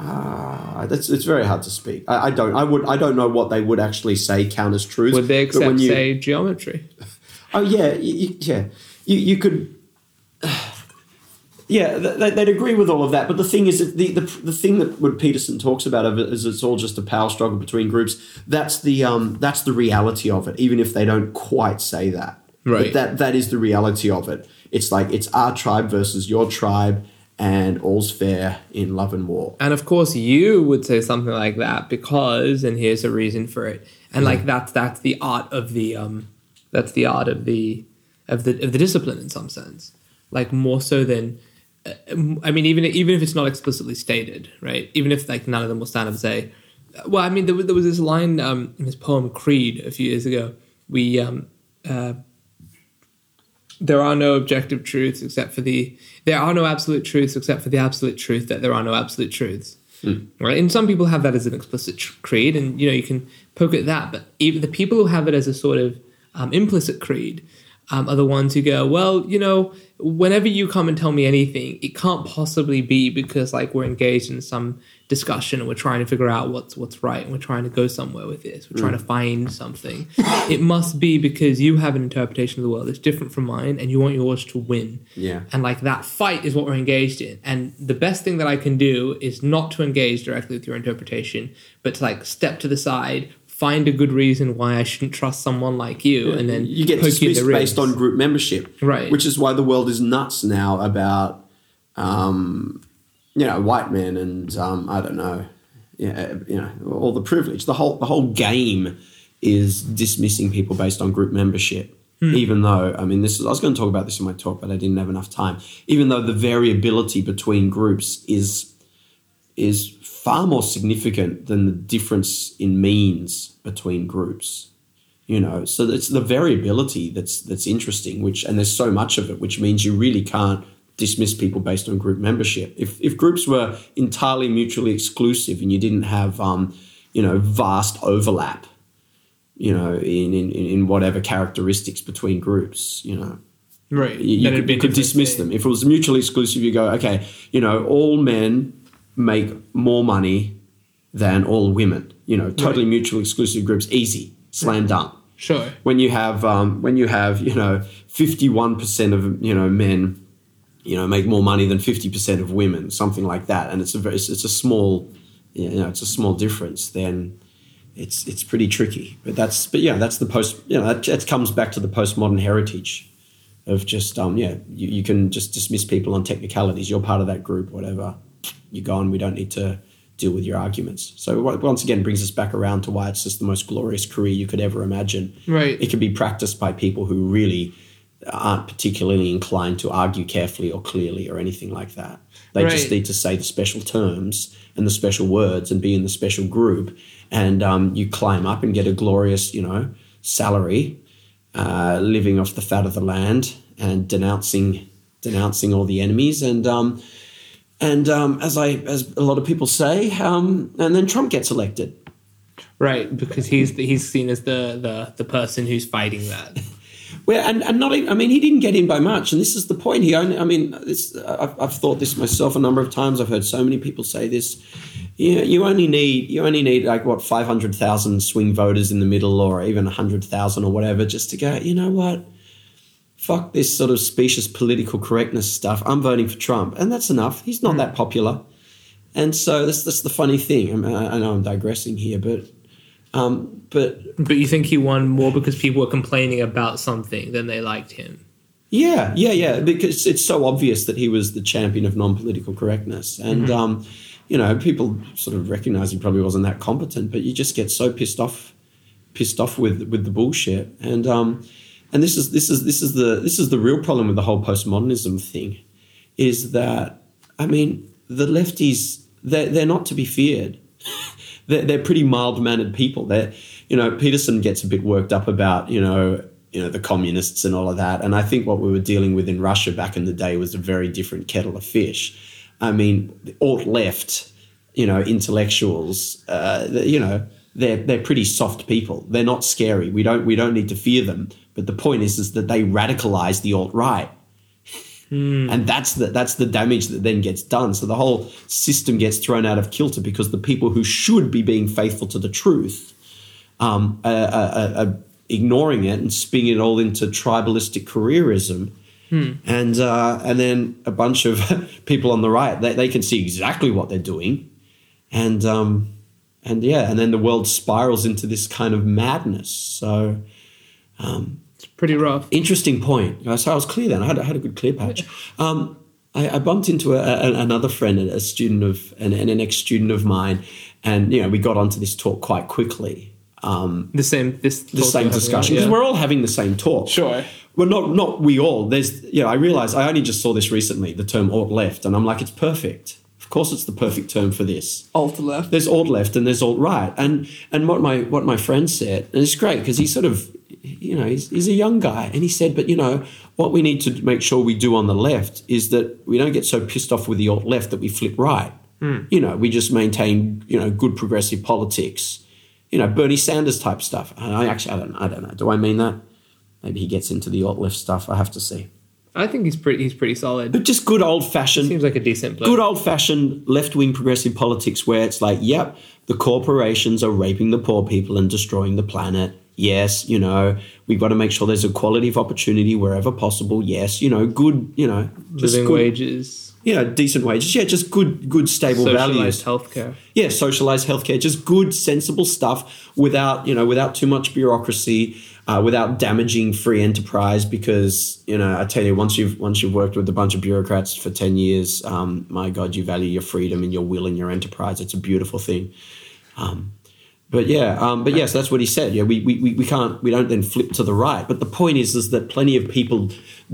Uh, that's it's very hard to speak I, I don't i would i don't know what they would actually say count as truths
Would they accept,
you-
say, geometry?
Oh yeah, y- y- yeah. You you could. Yeah, th- th- they'd agree with all of that, but the thing is, the, the the thing that what Peterson talks about is it is all just a power struggle between groups. That's the um that's the reality of it, even if they don't quite say that.
Right.
But that that is the reality of it. It's like it's our tribe versus your tribe, and all's fair in love and war.
And of course, you would say something like that because, and here's a reason for it. And like that's that's the art of the um, that's the art of the of the of the discipline in some sense. Like more so than, I mean, even even if it's not explicitly stated, right? Even if like none of them will stand up and say, well, I mean, there was, there was this line um, in his poem Creed a few years ago. We um, uh, there are no objective truths except for the there are no absolute truths except for the absolute truth that there are no absolute truths right and some people have that as an explicit tr- creed and you know you can poke at that but even the people who have it as a sort of um, implicit creed um, are the ones who go well you know whenever you come and tell me anything it can't possibly be because like we're engaged in some discussion and we're trying to figure out what's what's right and we're trying to go somewhere with this. We're trying to find something. It must be because you have an interpretation of the world that's different from mine and you want yours to win.
Yeah.
and like that fight is what we're engaged in. And the best thing that i can do is not to engage directly with your interpretation but to like step to the side find a good reason why i shouldn't trust someone like you and then
you get dismissed based on group membership,
Right.
Which is why the world is nuts now about, um, you know, white men and um, I don't know, yeah, you know, all the privilege. The whole the whole game is dismissing people based on group membership. Even though, I mean, this is, I was going to talk about this in my talk, but I didn't have enough time. Even though the variability between groups is is far more significant than the difference in means between groups you know? So it's the variability that's that's interesting which and there's so much of it which means you really can't dismiss people based on group membership. If if groups were entirely mutually exclusive and you didn't have um you know vast overlap you know in in, in whatever characteristics between groups you know?
Right.
You, you could, you could dismiss them. If it was mutually exclusive, you go, okay, you know, all men make more money than all women. You know, totally
Right.
mutually exclusive groups, easy, slam dunk.
sure
When you have, um, when you have, you know, fifty-one percent of you know men, you know, make more money than fifty percent of women, something like that, and it's a very, it's, it's a small, you know, it's a small difference. Then it's it's pretty tricky. But that's, but yeah, that's the post. You know, that, that comes back to the postmodern heritage of just um yeah you, you can just dismiss people on technicalities you're part of that group whatever you're gone we don't need to deal with your arguments. So once again brings us back around to why it's just the most glorious career you could ever imagine.
Right.
it can be practiced by people who really aren't particularly inclined to argue carefully or clearly or anything like that. They just need to say the special terms and the special words and be in the special group. And um, you climb up and get a glorious you know salary uh, living off the fat of the land and denouncing denouncing all the enemies. And um, and um, as I as a lot of people say um, and then Trump gets elected
right because he's he's seen as the, the the person who's fighting that
Well, and, and not even, I mean, he didn't get in by much, and this is the point. He only, I mean, this, I've, I've thought this myself a number of times. I've heard so many people say this. You, you only need, you only need like what five hundred thousand swing voters in the middle, or even hundred thousand or whatever, just to go. You know what? Fuck this sort of specious political correctness stuff. I'm voting for Trump, and that's enough. He's not that popular, and so that's that's the funny thing. I, mean, I know I'm digressing here, but um, but
but you think he won more because people were complaining about something than they liked him
Yeah, yeah, yeah. Because it's so obvious that he was the champion of non-political correctness, and um, you know, people sort of recognize he probably wasn't that competent, but you just get so pissed off, pissed off with with the bullshit, and um, and this is this is this is the this is the real problem with the whole postmodernism thing, is that I mean the lefties they're, they're not to be feared. they're, they're pretty mild mannered people. They're, you know, Peterson gets a bit worked up about, you know, you know the communists and all of that. And I think what we were dealing with in Russia back in the day was a very different kettle of fish. I mean, the alt left, you know, intellectuals, uh, you know, they're they're pretty soft people. They're not scary. We don't we don't need to fear them. But the point is, is that they radicalize the alt right. And that's the that's the damage that then gets done. So the whole system gets thrown out of kilter because the people who should be being faithful to the truth um, are, are, are ignoring it and spinning it all into tribalistic careerism. And uh, and then a bunch of people on the right they, they can see exactly what they're doing, and um, and yeah, and then the world spirals into this kind of madness. So
It's pretty rough.
interesting point. So I was clear then. I had, I had a good clear patch. Um, I, I bumped into a, a, another friend, a student of, an, an ex student of mine, and you know we got onto this talk quite quickly. Um,
The same this
the same discussion because we're all having the same talk.
Sure.
Well, not not we all. There's you know I realize I only just saw this recently. The term alt left, and I'm like it's perfect. Of course, it's the perfect term for this
alt left.
there's alt left and there's alt right and and what my what my friend said and it's great because he sort of you know he's, he's a young guy. And he said but you know what we need to make sure we do on the left is that we don't get so pissed off with the alt left that we flip right. Hmm. You know we just maintain you know good progressive politics you know bernie sanders type stuff. And i actually i don't i don't know. Do i mean that? Maybe he gets into the alt left stuff. I have to see.
I think he's pretty he's pretty solid.
but just good old fashioned
Seems like a decent bloke.
good old fashioned left wing progressive politics where it's like, yep, the corporations are raping the poor people and destroying the planet. Yes, you know, we've got to make sure there's equality of opportunity wherever possible. Yes, you know, good, you know, just
living
good,
wages,
you know, decent wages. Yeah, just good, good, stable values
socialized healthcare.
yeah, socialized healthcare, just good, sensible stuff without you know without too much bureaucracy, uh, without damaging free enterprise. Because you know, I tell you, once you've once you've worked with a bunch of bureaucrats for ten years, um, my God, you value your freedom and your will and your enterprise. It's a beautiful thing. Um, but yeah, um, but yes, that's what he said. Yeah, we, we, we we can't we don't then flip to the right. But the point is is that plenty of people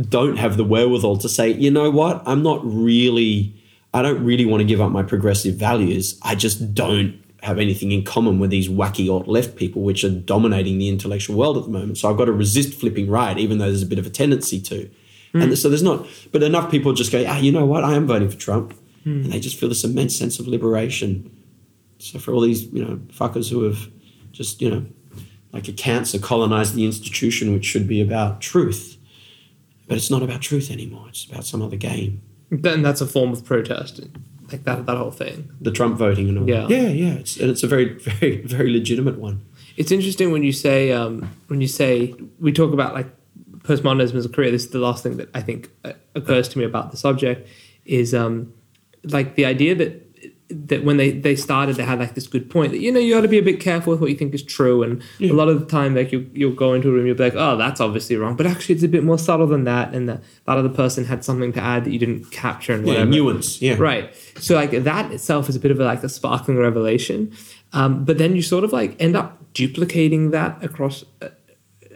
don't have the wherewithal to say, you know what, I'm not really I don't really want to give up my progressive values. I just don't have anything in common with these wacky alt left people, which are dominating the intellectual world at the moment. So I've got to resist flipping right, even though there's a bit of a tendency to. And so there's not, but enough people just go, ah, you know what, I am voting for Trump. And they just feel this immense sense of liberation. So for all these, you know, fuckers who have just, you know, like a cancer colonized the institution, which should be about truth. But it's not about truth anymore. It's about some other game.
Then that's a form of protest, like that that whole thing.
The Trump voting and all.
Yeah.
Yeah, yeah. It's, and it's a very, very, very legitimate one.
It's interesting when you say um, when you say we talk about like postmodernism as a career. This is the last thing that I think uh, occurs to me about the subject is um, like the idea that that when they, they started, they had like this good point that you know you got to be a bit careful with what you think is true, and a lot of the time like you you'll go into a room, you'll be like, oh, that's obviously wrong, but actually it's a bit more subtle than that, and that that other person had something to add that you didn't capture and
Yeah,
whatever.
nuance. Yeah.
Right. So like that itself is a bit of a, like a sparkling revelation, um, but then you sort of like end up duplicating that across, uh,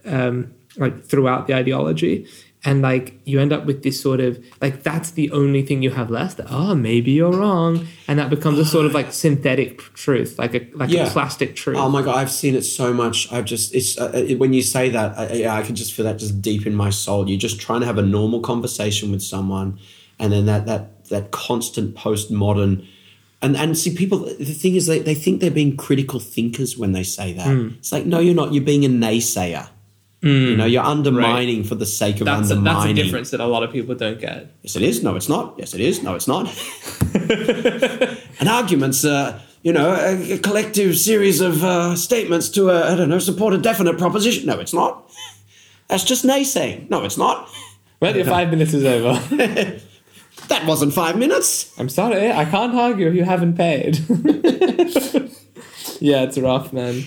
um, like throughout the ideology, and like you end up with this sort of like that's the only thing you have left. Oh, maybe you're wrong, and that becomes a sort of like synthetic truth, like a like
Yeah.
a plastic truth.
Oh my god, I've seen it so much. I've just it's uh, it, when you say that, I, yeah, I can just feel that just deep in my soul. You're just trying to have a normal conversation with someone, and then that that that constant postmodern. And, and see people the thing is they, they think they're being critical thinkers when they say that
Hmm.
it's like no you're not you're being a naysayer you know you're undermining for the sake of
that's a, that's a difference that a lot of people don't get.
Yes, it is. No, it's not. Yes, it is. No, it's not. An argument's, uh, you know, a, a collective series of uh, statements to, uh, I don't know, support a definite proposition. No, it's not. That's just naysaying. No, it's not.
Well, your five minutes is over.
That wasn't five minutes.
I'm sorry, I can't argue if you haven't paid. yeah, it's rough, man.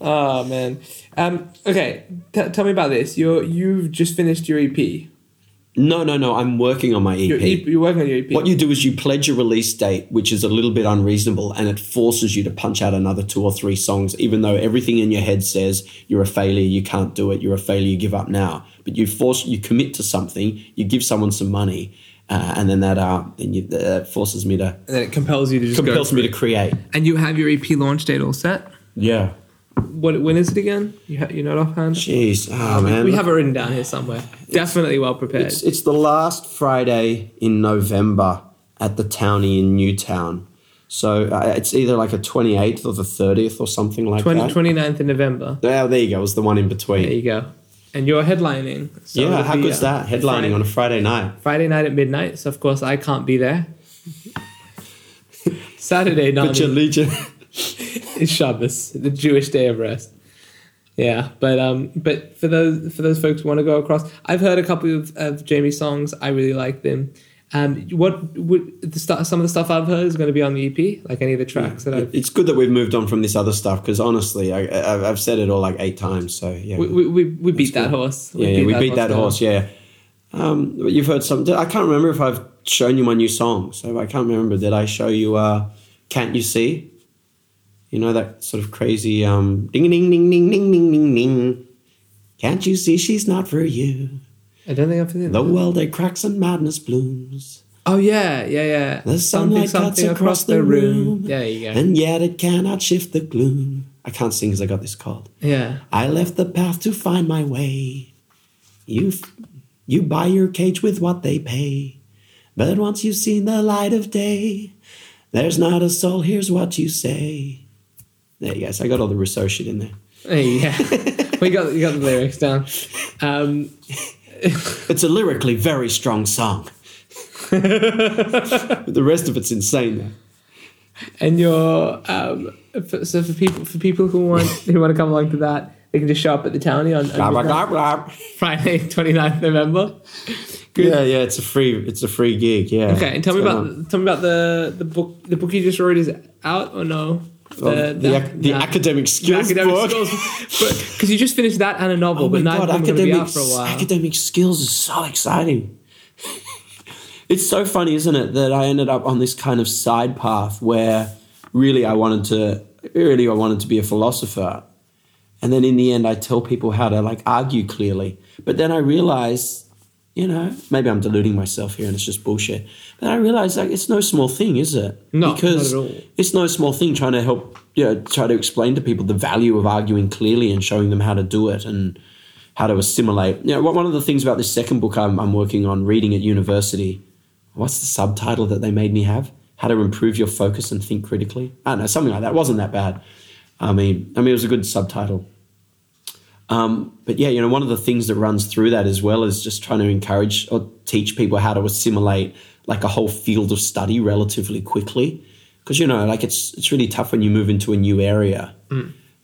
Oh man. Um, okay, t- tell me about this. You're you've just finished your EP.
No, no, no. I'm working on my EP.
Your EP you're working on your EP.
What you do is you pledge a release date, which is a little bit unreasonable, and it forces you to punch out another two or three songs, even though everything in your head says you're a failure, you can't do it, you're a failure, you give up now. But you force, you commit to something, you give someone some money, uh, and then that uh, then you, that forces me to
and then it compels you to just
compels
go.
me to create.
And you have your EP launch date all set.
Yeah,
what when is it again? You ha- you're not offhand.
Jeez, oh man,
we have it written down here somewhere. Definitely well prepared.
It's, it's the last Friday in November at the Townie in Newtown. So uh, it's either like a 28th or the 30th or something like
20,
that.
29th of November.
Yeah, there you go. It was the one in between.
There you go. And you're headlining. So
yeah, how
be,
good's
uh,
that? Headlining
Friday,
on a Friday night.
Friday night at midnight. So of course I can't be there. Saturday night.
But your Legion.
is Shabbos, the Jewish day of rest. Yeah, but um, but for those for those folks who want to go across, I've heard a couple of, of Jamie's songs. I really like them. Um, what would the stuff? Some of the stuff I've heard is going to be on the EP, like any of the tracks that I've.
It's good that we've moved on from this other stuff because honestly, I, I've said it all like eight times. So yeah,
We, we, we, we beat that
cool.
horse.
yeah, yeah, we beat that
down.
horse. Yeah, um, but you've heard some. I can't remember if I've shown you my new song. So I can't remember. Did I show you? Uh, Can't you see? You know that sort of crazy um, ding ding ding ding ding ding ding ding. Can't you see she's not for you?
I don't think I've seen
The world it cracks and madness blooms,
Oh yeah, yeah, yeah.
The sunlight cuts across the room.
Yeah, there you go.
and yet it cannot shift the gloom. I can't sing because I got this cold.
yeah.
I left the path to find my way. You, f- you buy your cage with what they pay. But once you've seen the light of day, there's not a soul, here's what you say. There you go. So I got all the Rousseau shit in there.
Yeah, we got you got the lyrics down. Um,
It's a lyrically very strong song. but the rest of it's insane though.
and you're um, for, so for people for people who want who want to come along to that, they can just show up at the townie on, on
blah, blah.
Friday, 29th November. Good.
Yeah, yeah, it's a free it's a free gig, yeah.
Okay, and tell me about
um,
tell me about the the book the book you just wrote is out or no?
Well, um, the, the
nah.
academic
The
skills
academic
book.
because you just finished that and a novel,
Oh
but
my
neither
god,
of going to be
academic,
out for a while.
academic skills is so exciting. it's so funny, isn't it, that I ended up on this kind of side path where really I wanted to really I wanted to be a philosopher. And then in the end I tell people how to like argue clearly. But then I realize, you know, maybe I'm deluding myself here and it's just bullshit. But I realized like it's no small thing, is it?
No,
because
not at all.
it's no small thing trying to help you know try to explain to people the value of arguing clearly and showing them how to do it and how to assimilate. You know one one of the things about this second book I'm, I'm working on reading at university what's the subtitle that they made me have? How to improve your focus and think critically. I don't know something like that. It wasn't that bad. I mean i mean it was a good subtitle. Um, but yeah, you know, one of the things that runs through that as well is just trying to encourage or teach people how to assimilate like a whole field of study relatively quickly. Because you know, like it's it's really tough when you move into a new area,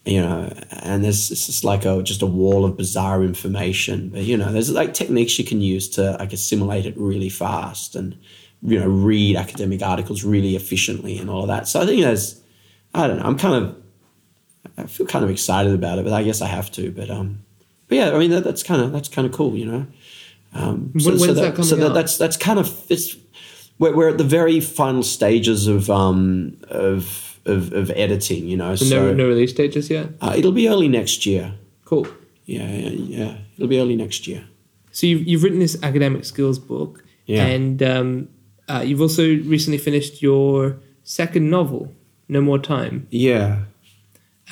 you know, and there's it's just like a just a wall of bizarre information. But you know, there's like techniques you can use to like assimilate it really fast and you know read academic articles really efficiently and all of that. So I think there's I don't know. I'm kind of I feel kind of excited about it, but I guess I have to. But um, but yeah, I mean that, that's kind of that's kind of cool, you know. Um,
When- when's that coming
so that, that's that's kind of it's we're, we're at the very final stages of um of of, of editing, you know.
So
So
no, no release just yet.
uh, it'll be early next year.
Cool.
Yeah, yeah, yeah. It'll be early next year.
So you've you've written this academic skills book,
Yeah.
and um, uh, you've also recently finished your second novel, No More Time.
Yeah,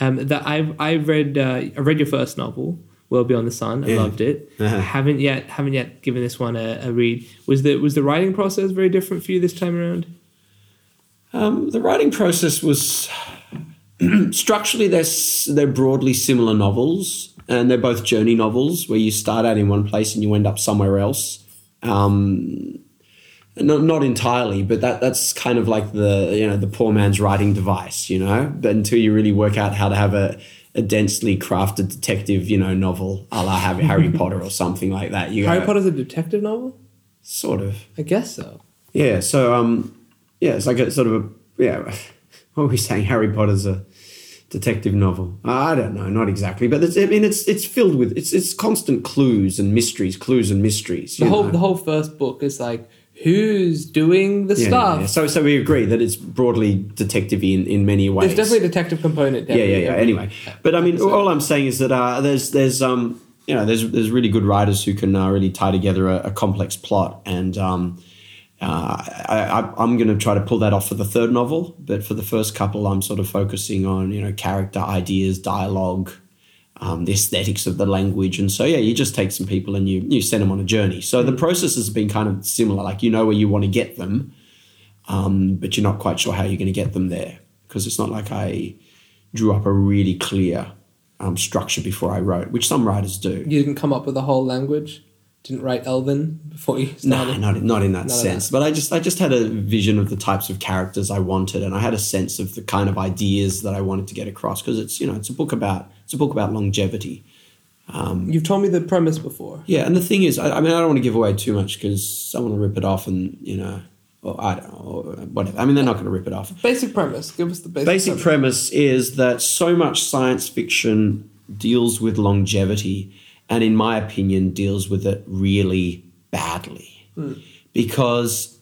Um, that I've I've read uh, I read your first novel, World Beyond the Sun. I
Yeah.
loved it.
Uh-huh.
Haven't yet haven't yet given this one a, a read. Was the was the writing process very different for you this time around?
Um, the writing process was structurally they're they're broadly similar novels, and they're both journey novels where you start out in one place and you end up somewhere else. Um, not not entirely, but that that's kind of like the you know the poor man's writing device, you know. But until you really work out how to have a a densely crafted detective, you know, novel, a la Harry Potter or something like that, you
Harry
go,
Potter's a detective novel.
sort of.
I guess so.
Yeah, so um, yeah, it's like a sort of a yeah. What are we saying? Harry Potter's a detective novel. I don't know, not exactly, but it's, I mean, it's it's filled with it's it's constant clues and mysteries, clues and mysteries.
The whole
know?
the whole first book is like who's doing the
Yeah,
stuff.
yeah. So so we agree that it's broadly detective in in many ways.
There's definitely a detective component.
yeah, yeah, yeah. Anyway, but I mean,
episode.
all I'm saying is that uh, there's there's um you know there's there's really good writers who can uh, really tie together a, a complex plot and um Uh, I, I, I'm going to try to pull that off for the third novel, but for the first couple, I'm sort of focusing on you know character, ideas, dialogue, um, the aesthetics of the language, and so yeah, you just take some people and you you send them on a journey. So the process has been kind of similar. Like you know where you want to get them, um, but you're not quite sure how you're going to get them there because it's not like I drew up a really clear um, structure before I wrote, which some writers do.
You didn't come up with a whole language. Didn't write Elven before you
No,
started.
not not in that sense. But I just I just had a vision of the types of characters I wanted, and I had a sense of the kind of ideas that I wanted to get across because it's you know it's a book about it's a book about longevity.
Um, You've told me the premise before.
Yeah, and the thing is, I, I mean, I don't want to give away too much because someone will rip it off, and you know, or I don't know, or whatever. I mean, they're not going to rip it off.
Basic premise. Give us the basic.
basic
premise.
premise is that so much science fiction deals with longevity and in my opinion deals with it really badly hmm. because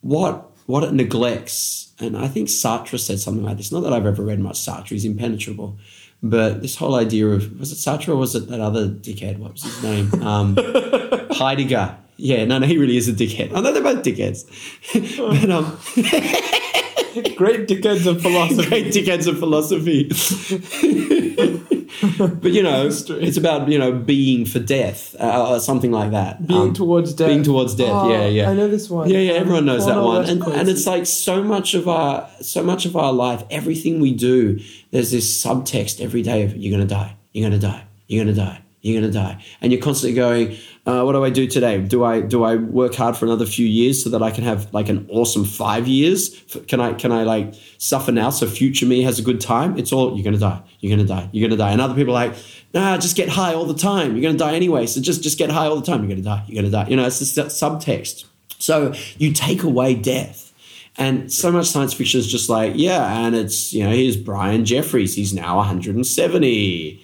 what what it neglects and i think sartre said something like this not that i've ever read much sartre he's impenetrable but this whole idea of was it sartre or was it that other dickhead? What was his name? Um, heidegger. Yeah no no he really is a dickhead. I know they're both dickheads. But um
Great dickheads of philosophy.
great dickheads of philosophy. but you know, it's about you know being for death, uh, or something like that.
Being
Um,
towards death.
being towards death.
Oh,
yeah, yeah.
I know this one.
Yeah, yeah. Everyone knows that
Cornel
one, and, and it's like so much of our so much of our life, everything we do. There's this subtext every day of you're gonna die, you're gonna die, you're gonna die, you're gonna die, and you're constantly going, uh, "What do I do today? Do I do I work hard for another few years so that I can have like an awesome five years? Can I can I like suffer now so future me has a good time? It's all you're gonna die, you're gonna die, you're gonna die, and other people are like, Nah, just get high all the time. You're gonna die anyway, so just just get high all the time. You're gonna die, you're gonna die. You know, it's this subtext. So you take away death. And so much science fiction is just like, yeah, and it's, you know, here's Brian Jeffries. He's now 170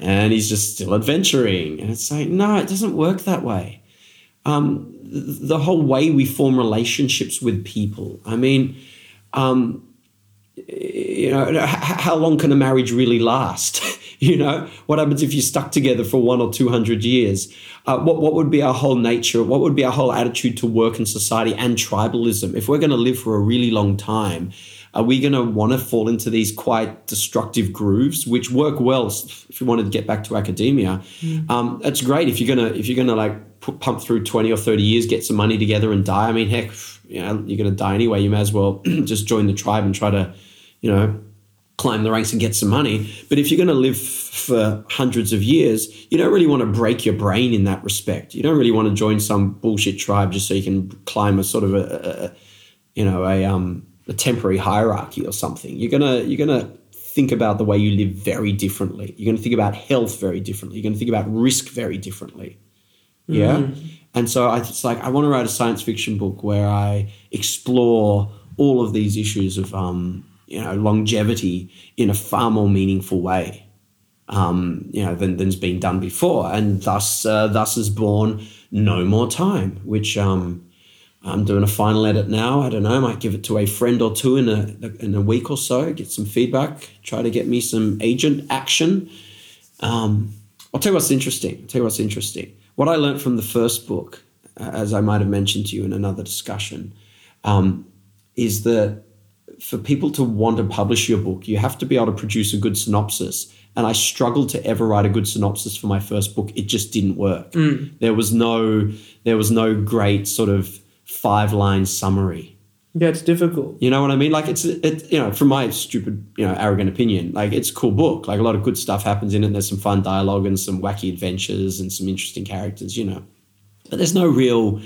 and he's just still adventuring. And it's like, no, it doesn't work that way. Um, the whole way we form relationships with people. I mean, um, you know, how long can a marriage really last? you know, what happens if you're stuck together for one or two hundred years? Uh, what what would be our whole nature? What would be our whole attitude to work and society and tribalism? If we're going to live for a really long time, are we going to want to fall into these quite destructive grooves, which work well if you wanted to get back to academia? Um, that's great if you're gonna if you're gonna like pu- pump through twenty or thirty years, get some money together, and die. I mean, heck, you know, you're gonna die anyway. You may as well just join the tribe and try to, you know, climb the ranks and get some money. But if you're going to live for hundreds of years, you don't really want to break your brain in that respect. You don't really want to join some bullshit tribe just so you can climb a sort of a, a a- you know, a um a temporary hierarchy or something. You're gonna you're gonna think about the way you live very differently. You're gonna think about health very differently. You're gonna think about risk very differently. Yeah. And so I, it's like, I want to write a science fiction book where I explore all of these issues of, um, you know, longevity in a far more meaningful way, um, you know, than, than's been done before. And thus, uh, thus is born No More Time, which, um, I'm doing a final edit now. I don't know. I might give it to a friend or two in a in a week or so. Get some feedback. Try to get me some agent action. Um, I'll tell you what's interesting. I'll tell you what's interesting. What I learned from the first book, uh, as I might have mentioned to you in another discussion, um, is that for people to want to publish your book, you have to be able to produce a good synopsis. And I struggled to ever write a good synopsis for my first book. It just didn't work. There was no there was no great sort of five line summary.
Yeah, it's difficult.
You know what I mean? Like it's it you know from my stupid you know arrogant opinion, like it's a cool book. Like a lot of good stuff happens in it. And there's some fun dialogue and some wacky adventures and some interesting characters. You know, but there's no real.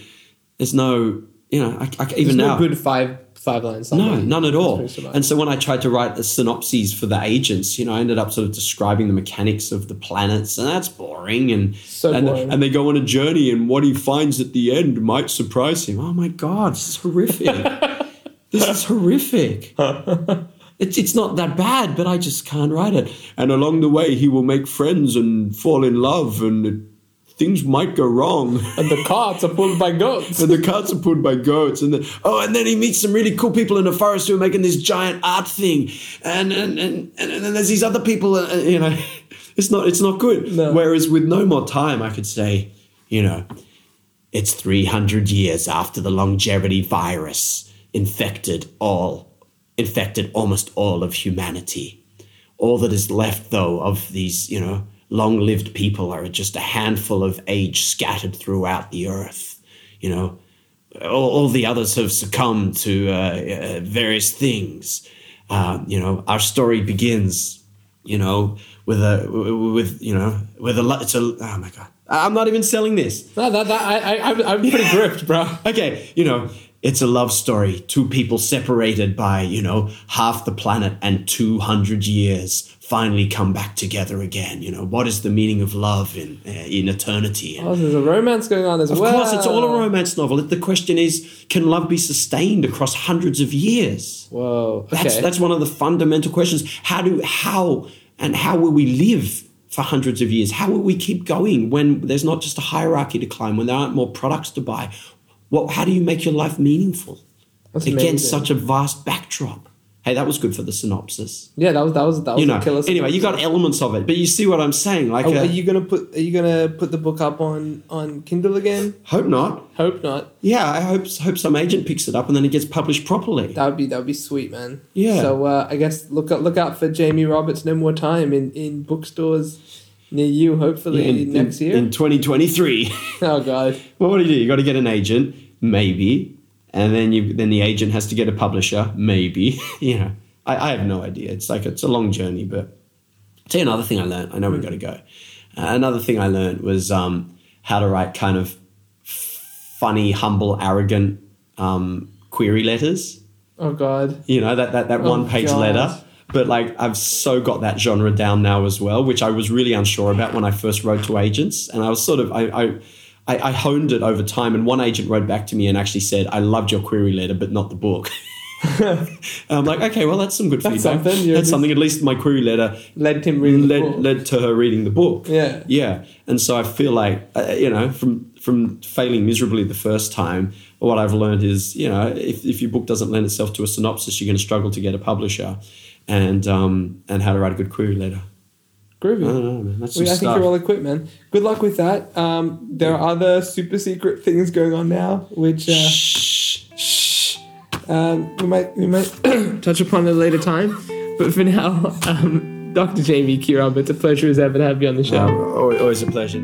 There's no you know I, I, even
There's
now
no good five five lines.
no, none at all.
That's pretty much.
And so when I tried to write the synopses for the agents, you know, I ended up sort of describing the mechanics of the planets, and that's boring. And
So
and,
boring.
and they go on a journey, and what he finds at the end might surprise him. Oh my god, this is horrific! this is horrific. It's, it's not that bad, but I just can't write it. And along the way, he will make friends and fall in love, and it, things might go wrong.
and the carts are pulled by goats.
and the carts are pulled by goats and then oh and then he meets some really cool people in the forest who are making this giant art thing and and and, and, and then there's these other people uh, you know it's not it's not good
No.
whereas with no more time i could say you know It's 300 years after the longevity virus infected all, infected almost all of humanity. All that is left, though, of these, you know, long lived people are just a handful of age scattered throughout the earth. You know, all, all the others have succumbed to uh, uh, various things. Uh, you know, our story begins, you know, with a with you know with a it's a oh my god, I'm not even selling this.
No, that, that I, I, I'm, I'm pretty gripped, bro.
Okay, you know, it's a love story. Two people separated by, you know, half the planet and 200 years finally come back together again. You know, what is the meaning of love in uh, in eternity? And
Oh, there's a romance going on as
of
well.
Of course, it's all a romance novel. The question is, can love be sustained across hundreds of years?
Whoa. Okay.
That's that's one of the fundamental questions. How do how and how will we live for hundreds of years? How will we keep going when there's not just a hierarchy to climb, when there aren't more products to buy? What how do you make your life meaningful
That's
against
amazing.
such a vast backdrop? Hey, that was good for the synopsis.
Yeah, that was that was that was
You know.
a killer.
Anyway, you got elements of it, but you see what I'm saying? Like,
Are,
uh,
are you gonna put Are you gonna put the book up on on Kindle again?
hope not.
Hope not.
Yeah, I hope hope some agent picks it up and then it gets published properly.
That would be that would be sweet, man.
Yeah.
So uh, I guess look out look out for Jamie Roberts. No more time in in bookstores near you. Hopefully
in,
next
in-
year.
in 2023.
oh God.
Well, what do you do? You got to get an agent, maybe, and then you then the agent has to get a publisher, maybe. you know, I, I have no idea. It's like it's a long journey. But I'll tell you another thing I learned. I know we got to go. Uh, another thing I learned was um, how to write kind of funny, humble, arrogant um, query letters.
Oh God.
You know that that that
Oh,
one page
God.
letter. But like I've so got that genre down now as well, which I was really unsure about when I first wrote to agents, and I was sort of I. I I, I honed it over time, and one agent wrote back to me and actually said, "I loved your query letter, but not the book." And I'm like, okay, well, that's some good
That's
feedback.
something,
that's something. At least my query letter
Led him reading
led, led to her reading the book.
Yeah.
yeah. And so I feel like, uh, you know, from from failing miserably the first time, what I've learned is, you know, if, if your book doesn't lend itself to a synopsis, you're going to struggle to get a publisher, and um, and how to write a good query letter. I don't know, man. That's some
Well, I think
stuff.
you're well equipped, man. Good luck with that. Um, there are other super secret things going on now, which uh,
Shh, shh.
um, we might we might touch upon at a later time. But for now, um, Dr. Jamie Q. Roberts, a pleasure as ever to have you on the show.
Um, always always a pleasure.